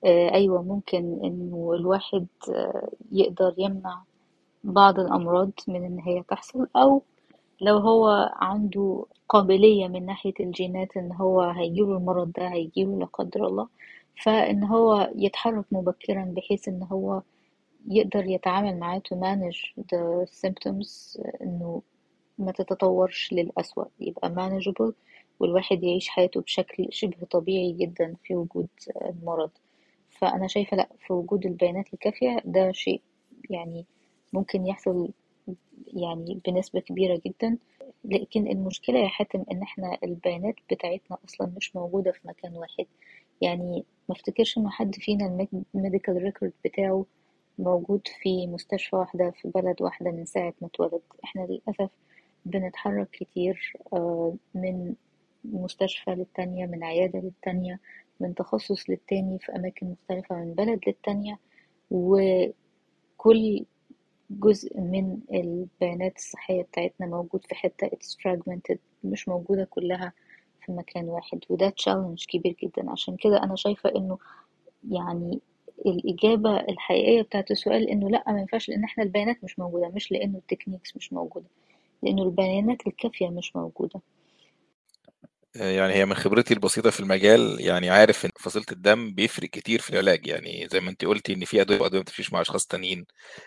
آه، أيوة ممكن إنه الواحد آه، يقدر يمنع بعض الأمراض من إن هي تحصل أو لو هو عنده قابلية من ناحية الجينات إن هو هيجيله المرض ده هيجيله لا قدر الله فإن هو يتحرك مبكرا بحيث إن هو يقدر يتعامل معاه to manage the symptoms إنه ما تتطورش للأسوأ يبقى manageable والواحد يعيش حياته بشكل شبه طبيعي جدا في وجود المرض. فأنا شايفة لأ في وجود البيانات الكافية ده شيء يعني ممكن يحصل يعني بنسبة كبيرة جدا. لكن المشكلة يا حاتم إن إحنا البيانات بتاعتنا أصلا مش موجودة في مكان واحد. يعني ما افتكرش إنه حد فينا ال medical record بتاعه موجود في مستشفى واحدة في بلد واحدة من ساعة ما اتولد. إحنا للأسف بنتحرك كتير آه، من مستشفى للتانية من عيادة للتانية من تخصص للتاني في أماكن مختلفة من بلد للتانية وكل جزء من البيانات الصحية بتاعتنا موجود في حتة it's fragmented مش موجودة كلها في مكان واحد وده challenge كبير جدا. عشان كده أنا شايفة إنه يعني الإجابة الحقيقية بتاعت السؤال إنه لأ ما ينفعش لأن إحنا البيانات مش موجودة مش لأنه ال techniques مش موجودة لأنه البيانات الكافية مش موجودة. يعني هي من خبرتي البسيطة في المجال يعني عارف إن فصيلة الدم بيفرق كتير في العلاج يعني زي ما أنت قلتي إن في أدوية وأدوية ما بتمشيش مع أشخاص تانيين.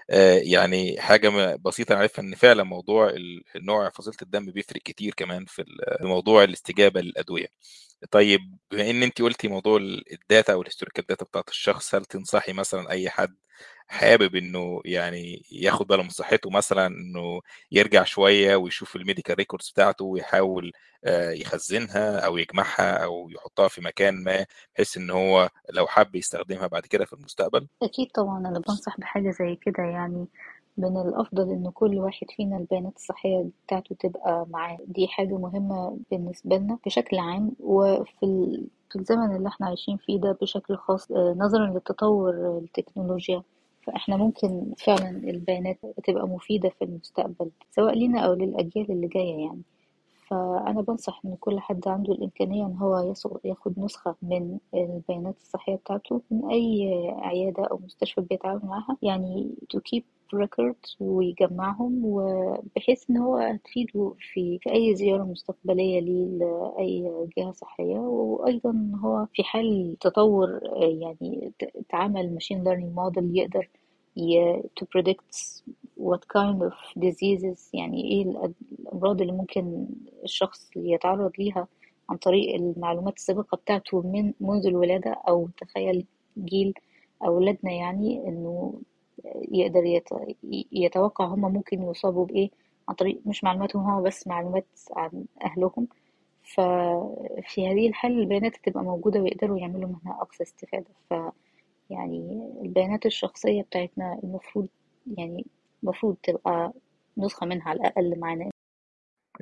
آه، يعني حاجة بسيطة أنا عارفها إن فعلا موضوع نوع فصيلة الدم بيفرق كتير كمان في موضوع الاستجابة للأدوية. طيب بما إن أنت قلتي موضوع ال- ال data أو ال historical data بتاعت الشخص هل تنصحي مثلا أي حد حابب إنه يعني ياخد باله من صحته مثلا إنه يرجع شوية ويشوف ال medical records بتاعته ويحاول آه، يخزنها أو يجمعها أو يحطها في مكان ما بحيث إن هو لو حب يستخدمها بعد كده في المستقبل. أكيد طبعا أنا بنصح بحاجة زي كده يعني من الأفضل إن كل واحد فينا البيانات الصحية بتاعته تبقى معاه. دي حاجة مهمة بالنسبة لنا بشكل عام وفي ال... في الزمن اللي إحنا عايشين فيه ده بشكل خاص آه، نظرا لتطور التكنولوجيا. فإحنا ممكن فعلا البيانات تبقى مفيدة في المستقبل سواء لينا أو للأجيال اللي جاية يعني. فأنا بنصح إن كل حد عنده الإمكانية إن هو ياخد نسخة من البيانات الصحية بتاعته من أي عيادة أو مستشفى بيتعامل معاها يعني to keep records ويجمعهم وبحيث إن هو تفيده في في أي زيارة مستقبلية ليه لأي جهة صحية وأيضا إن هو في حال تطور يعني ت- اتعمل machine learning model يقدر to predict what kind of diseases يعني إيه الأمراض اللي ممكن الشخص يتعرض ليها عن طريق المعلومات السابقة بتاعته من منذ الولادة أو تخيل جيل أولادنا يعني إنه يقدر يت- يتوقع هما ممكن يصابوا بإيه عن طريق مش معلوماتهم هما بس معلومات عن أهلهم. ففي هذه الحالة البيانات تبقى موجودة ويقدروا يعملوا منها أقصى استفادة. ف يعني البيانات الشخصية بتاعتنا المفروض يعني المفروض تبقى نسخة منها على الأقل معانا.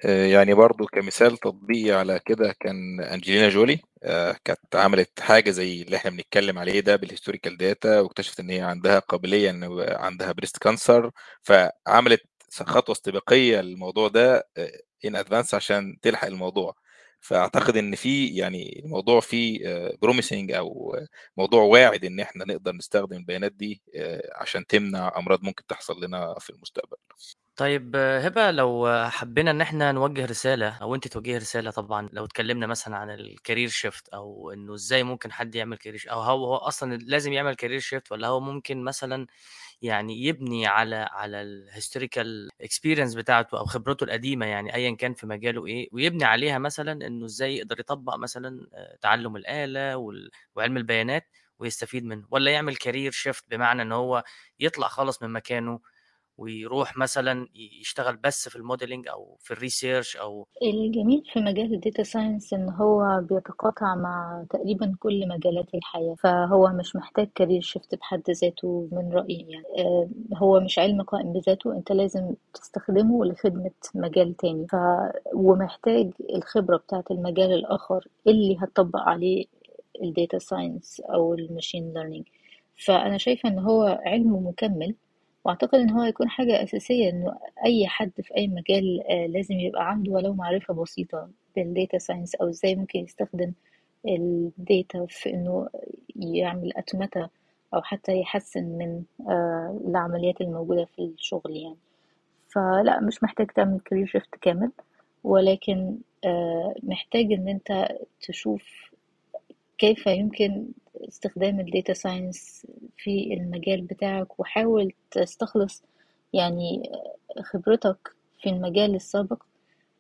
آه، يعني برضو كمثال تطبيقي على كده كان أنجلينا جولي آه، كانت عملت حاجة زي اللي إحنا بنتكلم عليه ده بال historical data واكتشفت إن هي عندها قابلية إن عندها breast cancer فعملت خطوة استباقية للموضوع ده in advance عشان تلحق الموضوع. فأعتقد إن في يعني الموضوع فيه promising أو موضوع واعد إن إحنا نقدر نستخدم البيانات دي آه، عشان تمنع أمراض ممكن تحصل لنا في المستقبل. طيب آه، هبة لو آه، حبينا إن إحنا نوجه رسالة أو أنت توجهي رسالة طبعا لو اتكلمنا مثلا عن ال career shift أو إنه إزاي ممكن حد يعمل career أو هو هو أصلا لازم يعمل career shift ولا هو ممكن مثلا يعني يبني على على ال historical experience بتاعته أو خبرته القديمة يعني ايا كان في مجاله إيه ويبني عليها مثلا إنه إزاي يقدر يطبق مثلا آه، تعلم وال- وعلم البيانات ويستفيد منه ولا يعمل career shift بمعنى إن هو يطلع خالص من مكانه ويروح مثلا يشتغل بس في ال modeling أو في ال research أو الجميل في مجال ال data science إن هو بيتقاطع مع تقريبا كل مجالات الحياة فهو مش محتاج career shift بحد ذاته من رأيي يعني. آه، هو مش علم قائم بذاته أنت لازم تستخدمه لخدمة مجال تاني. ف... ومحتاج الخبرة بتاعت المجال الآخر اللي هتطبق عليه ال data science أو ال machine learning فأنا شايفة إن هو علم مكمل وأعتقد إن هو يكون حاجة أساسية انه أي حد في أي مجال آه، لازم يبقى عنده ولو معرفة بسيطة بال data science أو إزاي ممكن يستخدم ال data في إنه يعمل أتمتة أو حتى يحسن من آه، العمليات الموجودة في الشغل يعني. فلا مش محتاج تعمل career shift كامل ولكن آه، محتاج إن أنت تشوف كيف يمكن استخدام ال data science في المجال بتاعك؟ وحاول تستخلص يعني خبرتك في المجال السابق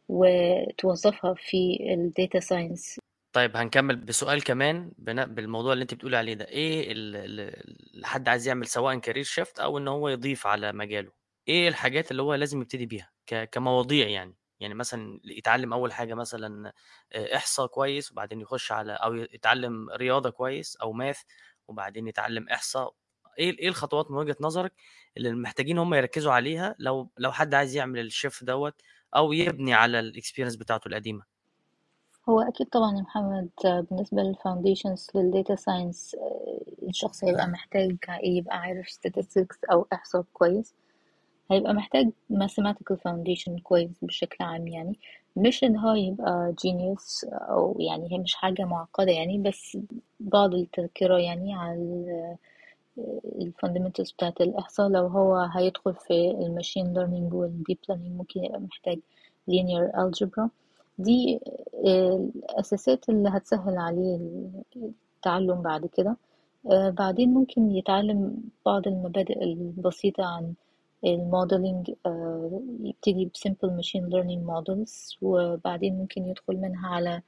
وتوظفها في ال data science. طيب هنكمل بسؤال كمان بالموضوع اللي انت بتقولي عليه ده. إيه اللي حد عايز يعمل سواء career shift أو إن هو يضيف على مجاله؟ إيه الحاجات اللي هو لازم يبتدي بيها كمواضيع يعني؟ يعني مثلا يتعلم أول حاجة مثلا إحصاء كويس وبعدين يخش على أو يتعلم رياضة كويس أو math وبعدين يتعلم إحصاء. إيه إيه الخطوات من وجهة نظرك اللي محتاجين هم يركزوا عليها لو لو حد عايز يعمل ال shift دوت أو يبني على ال experience بتاعته القديمة؟ هو أكيد طبعا يا محمد بالنسبة لل foundations لل data science الشخص هيبقى محتاج يبقى عارف statistics أو إحصاء كويس. هيبقى محتاج mathematical foundation كويس بشكل عام يعني. مش إن هو يبقى genius أو يعني هي مش حاجة معقدة يعني بس بعض التذكرة يعني على ال fundamentals بتاعة الإحصاء لو هو هيدخل في الماشين learning والديب learning ممكن يبقى محتاج linear algebra. دي الأساسات اللي هتسهل عليه التعلم بعد كده. بعدين ممكن يتعلم بعض المبادئ البسيطة عن ال modeling يبتدي ب simple machine learning models وبعدين ممكن يدخل منها على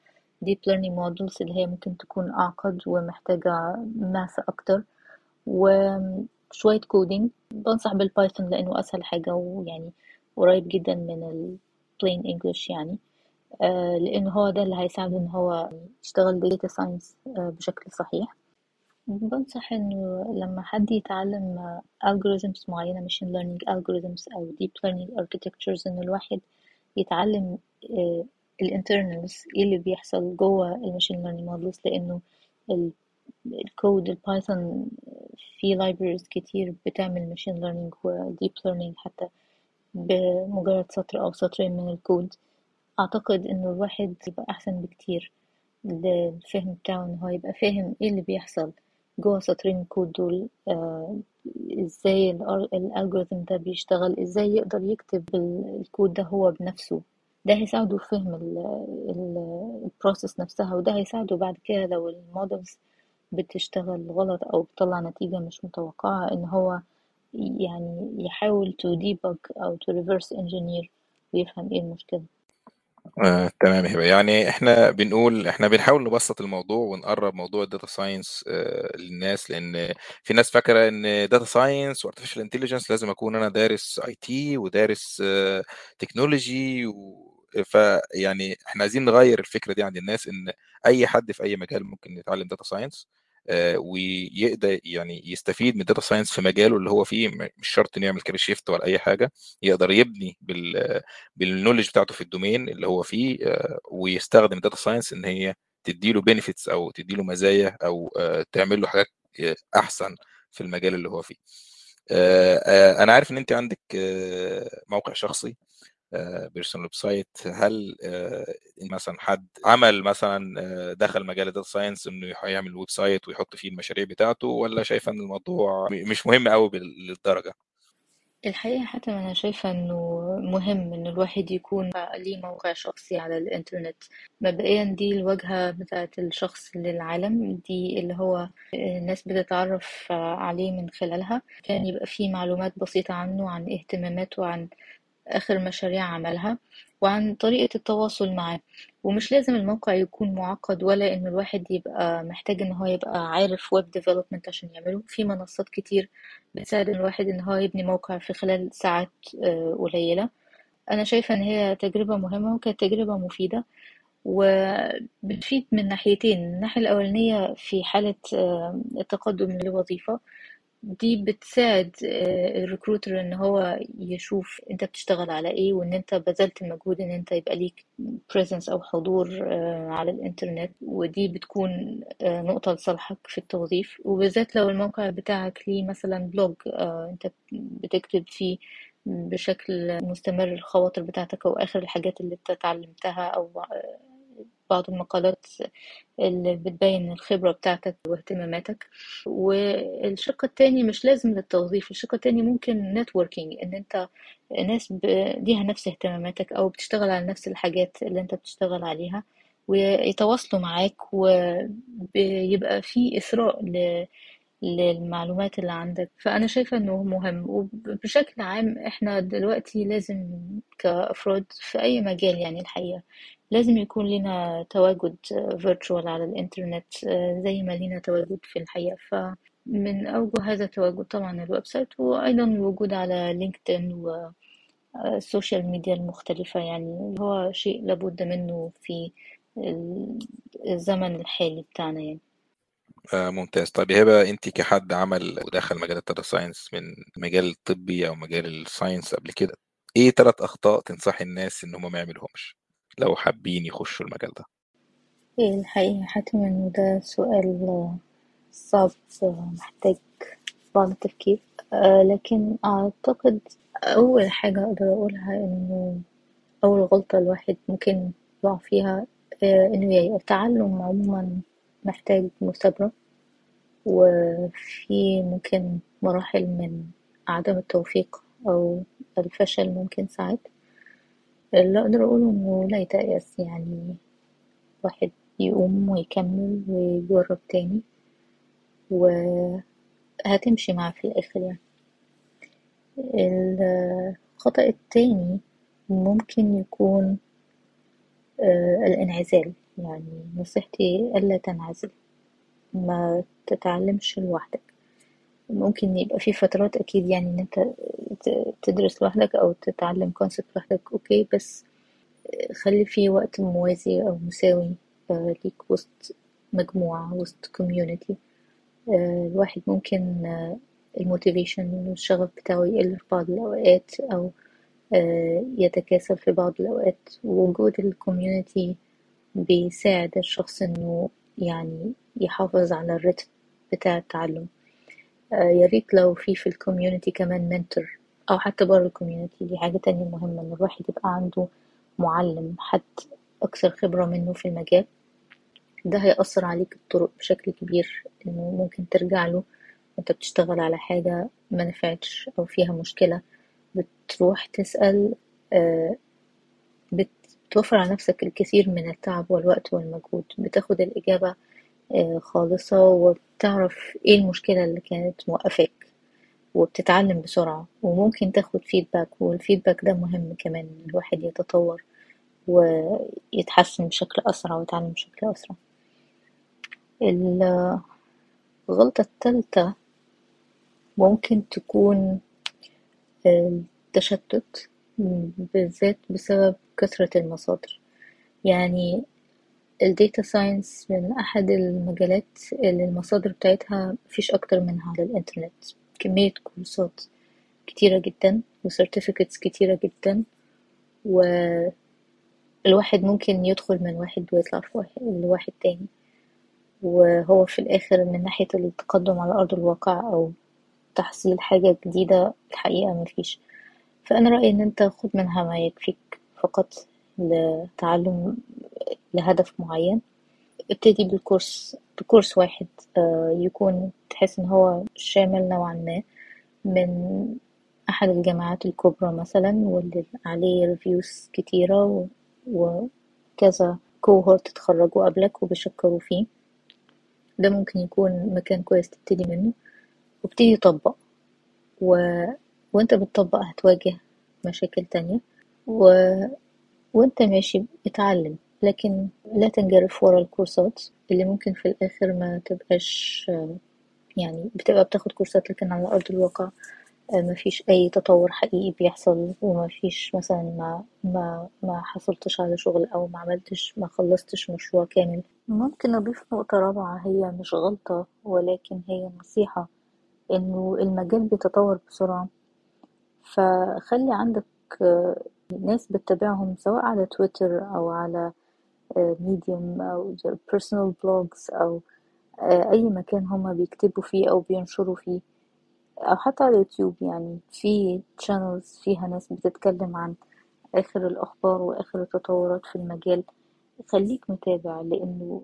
deep learning models اللي هي ممكن تكون أعقد ومحتاجة math أكتر. وشوية coding بنصح بال Python لأنه أسهل حاجة ويعني قريب جدا من ال plain English يعني. لأنه هو ده اللي هيساعده إن هو يشتغل data science بشكل صحيح. بنصح إنه لما حد يتعلم algorithms معينة machine learning algorithms أو deep learning architectures إن الواحد يتعلم ال internals إيه اللي بيحصل جوه ال machine learning models لأنه الكود ال Python في libraries كتير بتعمل machine learning و deep learning حتى بمجرد سطر أو سطرين من الكود أعتقد إنه الواحد يبقى أحسن بكتير للفهم بتاعه ان هو يبقى فاهم إيه اللي بيحصل. جوه سطرين الكود دول آه إزاي ال algorithm ده بيشتغل إزاي يقدر يكتب الكود ده هو بنفسه. ده هيساعده في فهم ال process نفسها وده هيساعده بعد كده لو ال models بتشتغل غلط أو بتطلع نتيجة مش متوقعة إن هو يعني يحاول to debug أو to reverse engineer ويفهم إيه المشكلة. آه، تمام هبة. يعني إحنا بنقول إحنا بنحاول نبسط الموضوع ونقرب موضوع ال data science آه، للناس لأن في ناس فاكرة إن data science و artificial intelligence لازم أكون أنا دارس IT ودارس آه، technology و... فيعني إحنا عايزين نغير الفكرة دي عند الناس إن أي حد في أي مجال ممكن يتعلم data science ويقدر يعني يستفيد من ال data science في مجاله اللي هو فيه مش شرط إنه يعمل career shift ولا أي حاجة يقدر يبني بال بال knowledge بتاعته في ال domain اللي هو فيه ويستخدم ال data science إن هي تديله benefits أو تديله مزايا أو تعمل له حاجات أحسن في المجال اللي هو فيه. أنا عارف إن أنت عندك موقع شخصي. personal website هل مثلا حد عمل مثلا دخل مجال ال data science إنه يعمل website ويحط فيه المشاريع بتاعته ولا شايفه إن الموضوع مش مهم قوي للدرجة؟ الحقيقة حتى أنا شايفة إنه مهم إن الواحد يكون ليه موقع شخصي على الإنترنت. مبدئيا دي الواجهة بتاعة الشخص للعالم دي اللي هو الناس بتتعرف عليه من خلالها. كان يبقى فيه معلومات بسيطة عنه عن اهتماماته عن آخر مشاريع عملها وعن طريقة التواصل معاه. ومش لازم الموقع يكون معقد ولا إن الواحد يبقى محتاج إن هو يبقى عارف web development عشان يعمله. في منصات كتير بتساعد الواحد إن هو يبني موقع في خلال ساعات قليلة. أنا شايفة إن هي تجربة مهمة وكانت تجربة مفيدة وبتفيد من ناحيتين. الناحية الأولانية في حالة التقدم للوظيفة دي بتساعد ال recruiter إن هو يشوف أنت بتشتغل على إيه وإن أنت بذلت المجهود إن أنت يبقى ليك presence أو حضور على الإنترنت. ودي بتكون نقطة لصالحك في التوظيف. وبالذات لو الموقع بتاعك ليه مثلا blog أنت بتكتب فيه بشكل مستمر الخواطر بتاعتك أو آخر الحاجات اللي أنت اتعلمتها أو بعض المقالات اللي بتبين الخبرة بتاعتك واهتماماتك والشق التاني مش لازم للتوظيف الشق التاني ممكن نتوركينج إن أنت ناس ليها نفس اهتماماتك أو بتشتغل على نفس الحاجات اللي أنت بتشتغل عليها ويتواصلوا معاك وبيبقى في إثراء. للمعلومات اللي عندك. فأنا شايفة إنه مهم وبشكل عام إحنا دلوقتي لازم كأفراد في أي مجال يعني الحقيقة لازم يكون لنا تواجد virtual على الإنترنت زي ما لنا تواجد في الحقيقة. فمن أوجه هذا التواجد طبعا ال website وأيضا الوجود على LinkedIn وال social media المختلفة يعني هو شيء لابد منه في الزمن الحالي بتاعنا يعني. آه ممتاز. طيب هبة انت كحد عمل ودخل مجال ال data science من المجال الطبي أو مجال ال science قبل كده إيه ثلاث أخطاء تنصحي الناس إن هم ما يعملوهمش لو حابين يخشوا المجال ده؟ الحقيقة حاتم إنه ده سؤال صعب محتاج بعض التفكير. لكن أعتقد أول حاجة أقدر أقولها إنه أول غلطة الواحد ممكن يقع فيها إنه التعلم عموما محتاج مثابرة وفي ممكن مراحل من عدم التوفيق أو الفشل ممكن ساعات. اللي أقدر أقوله إنه لا يتيأس يعني الواحد يقوم ويكمل ويجرب تاني وهتمشي معاه في الآخر يعني. الخطأ التاني ممكن يكون آه، الإنعزال. يعني نصيحتي ألا تنعزل ما تتعلمش لوحدك. ممكن يبقى في فترات أكيد يعني إن أنت ت- تدرس لوحدك أو تتعلم concept لوحدك okay بس خلي في وقت موازي أو مساوي آه، ليك وسط مجموعة وسط community الواحد ممكن ال motivation والشغف بتاعه يقل في بعض الأوقات أو آه، يتكاسل في بعض الأوقات. وجود ال community بيساعد الشخص إنه يعني يحافظ على ال rhythm بتاع التعلم. آه، يا ريت لو في في ال community كمان mentor أو حتى بره ال community دي حاجة تانية مهمة إن الواحد يبقى عنده معلم حد أكثر خبرة منه في المجال. ده هيقصر عليك الطرق بشكل كبير إنه ممكن ترجع له وأنت بتشتغل على حاجة ما نفعتش أو فيها مشكلة. بتروح تسأل آه، بتوفر على نفسك الكثير من التعب والوقت والمجهود. بتاخد الإجابة آه، خالصة وبتعرف إيه المشكلة اللي كانت موقفاك وبتتعلم بسرعة وممكن تاخد فيدباك والفيدباك ده مهم كمان إن الواحد يتطور ويتحسن بشكل أسرع ويتعلم بشكل أسرع. الغلطة التالتة ممكن تكون التشتت بالذات بسبب كثرة المصادر. يعني ال data science من أحد المجالات اللي المصادر بتاعتها مفيش أكتر منها على الإنترنت. كمية كورسات كتيرة جدا و certificates كتيرة جدا والواحد ممكن يدخل من واحد ويطلع في واحد لواحد تاني. وهو في الآخر من ناحية التقدم على أرض الواقع أو تحصيل حاجة جديدة الحقيقة مفيش. فأنا رأيي إن أنت خد منها ما يكفيك فقط لتعلم لهدف معين. ابتدي بالكورس بكورس واحد آه، يكون تحس إن هو شامل نوعا ما من أحد الجامعات الكبرى مثلا واللي عليه ريفيوز كتيرة وكذا كوهورت اتخرجوا قبلك وبيشكروا فيه. ده ممكن يكون مكان كويس تبتدي منه. وابتدي طبق و... وانت بتطبق هتواجه مشاكل تانية. و... وانت ماشي اتعلم لكن لا تنجرف ورا الكورسات اللي ممكن في الآخر ما تبقاش يعني بتبقى بتاخد كورسات لكن على أرض الواقع مفيش أي تطور حقيقي بيحصل ومفيش مثلا ما ما ما حصلتش على شغل أو ما عملتش ما خلصتش مشروع كامل. ممكن أضيف نقطة رابعة هي مش غلطة ولكن هي نصيحة إنه المجال بيتطور بسرعة. فخلي عندك آه، ناس بتتابعهم سواء على تويتر أو على ميديوم أو personal blogs أو آه، أي مكان هما بيكتبوا فيه أو بينشروا فيه أو حتى على اليوتيوب يعني. في channels فيها ناس بتتكلم عن آخر الأخبار وآخر التطورات في المجال. خليك متابع لأنه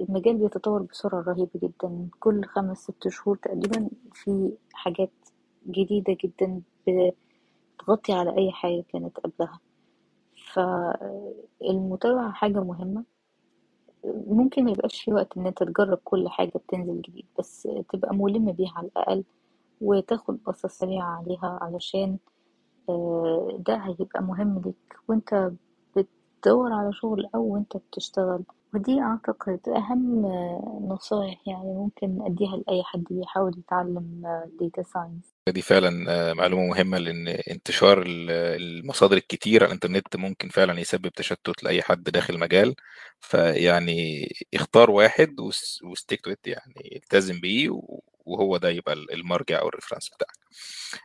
المجال بيتطور بسرعة رهيبة جدا. كل خمس ست شهور تقريبا في حاجات جديدة جدا بتغطي على أي حاجة كانت قبلها. فالمتابعة حاجة مهمة. ممكن ميبقاش في وقت إن أنت تجرب كل حاجة بتنزل جديد بس تبقى ملم بيها على الأقل وتاخد بصة سريعة عليها علشان آه، ده هيبقى مهم ليك وأنت بتدور على شغل أو وأنت بتشتغل. ودي أعتقد أهم آه، نصايح يعني ممكن أديها لأي حد بيحاول يتعلم data science دي فعلا آه، معلومة مهمة لأن انتشار ال- المصادر الكتير على الإنترنت ممكن فعلا يسبب تشتت لأي حد داخل المجال فيعني اختار واحد و stick to يعني التزم بيه وهو ده يبقى المرجع أو ال reference بتاعك.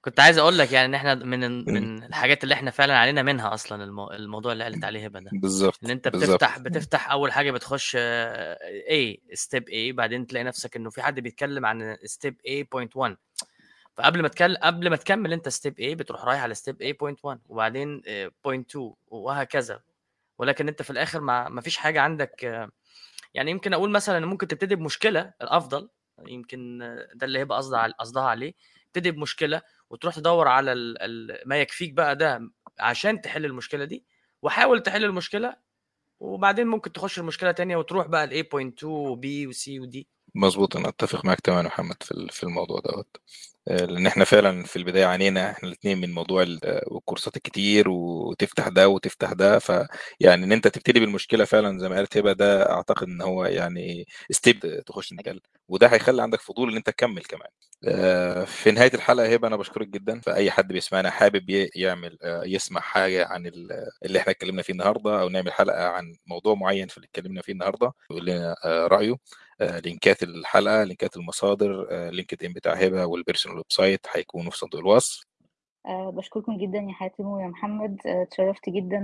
كنت عايز أقول لك يعني إن إحنا من. من الحاجات اللي إحنا فعلا عانينا منها أصلا المو... الموضوع اللي قالت عليه هبة ده. بالظبط إن أنت بالظبط. بتفتح بتفتح أول حاجة بتخش اي step A بعدين تلاقي نفسك إنه في حد بيتكلم عن step A.1 فقبل ما تكلم قبل ما تكمل انت step A بتروح رايح على step A.1 وبعدين point 2 وهكذا. ولكن انت في الآخر ما فيش حاجة عندك آه، يعني يمكن أقول مثلا ممكن تبتدي بمشكلة الأفضل يمكن ده اللي هيبقى قصدها قصدها عليه. تبتدي بمشكلة وتروح تدور على ال ال ما يكفيك بقى ده عشان تحل المشكلة دي. وحاول تحل المشكلة وبعدين ممكن تخش المشكلة تانية وتروح بقى ل 8.2 وبي وسي ودي مظبوط أنا أتفق معاك تماما يا محمد في في الموضوع دوت. لأن إحنا فعلا في البداية عانينا إحنا الاثنين من موضوع الكورسات الكتير وتفتح ده وتفتح ده. فيعني إن أنت تبتدي بالمشكلة فعلا زي ما قالت هبة ده أعتقد إن هو يعني step تخش المجال. وده هيخلي عندك فضول إن أنت تكمل كمان. في نهاية الحلقة هبة أنا بشكرك جدا. فأي حد بيسمعنا حابب يعمل يسمع حاجة عن اللي إحنا اتكلمنا فيه النهارده أو نعمل حلقة عن موضوع معين في اللي اتكلمنا فيه النهارده يقول لنا رأيه. لينكات الحلقة لينكات المصادر LinkedIn بتاع هبة وال personal website هيكونوا في صندوق الوصف. أه بشكركم جدا يا حاتم ويا محمد. اتشرفت جدا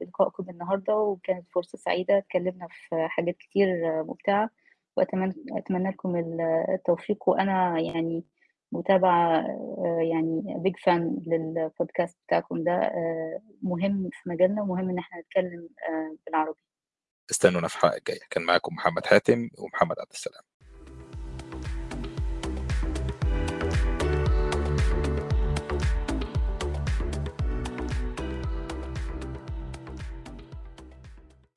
بلقائكم النهارده وكانت فرصة سعيدة اتكلمنا في حاجات كتير ممتعة. واتمنى أتمنى لكم التوفيق. وأنا يعني متابعة يعني بيج فان للبودكاست بتاعكم ده مهم في مجالنا ومهم إن إحنا نتكلم بالعربي. استنونا في الحلقة الجاية. كان معاكم محمد حاتم ومحمد عبد السلام.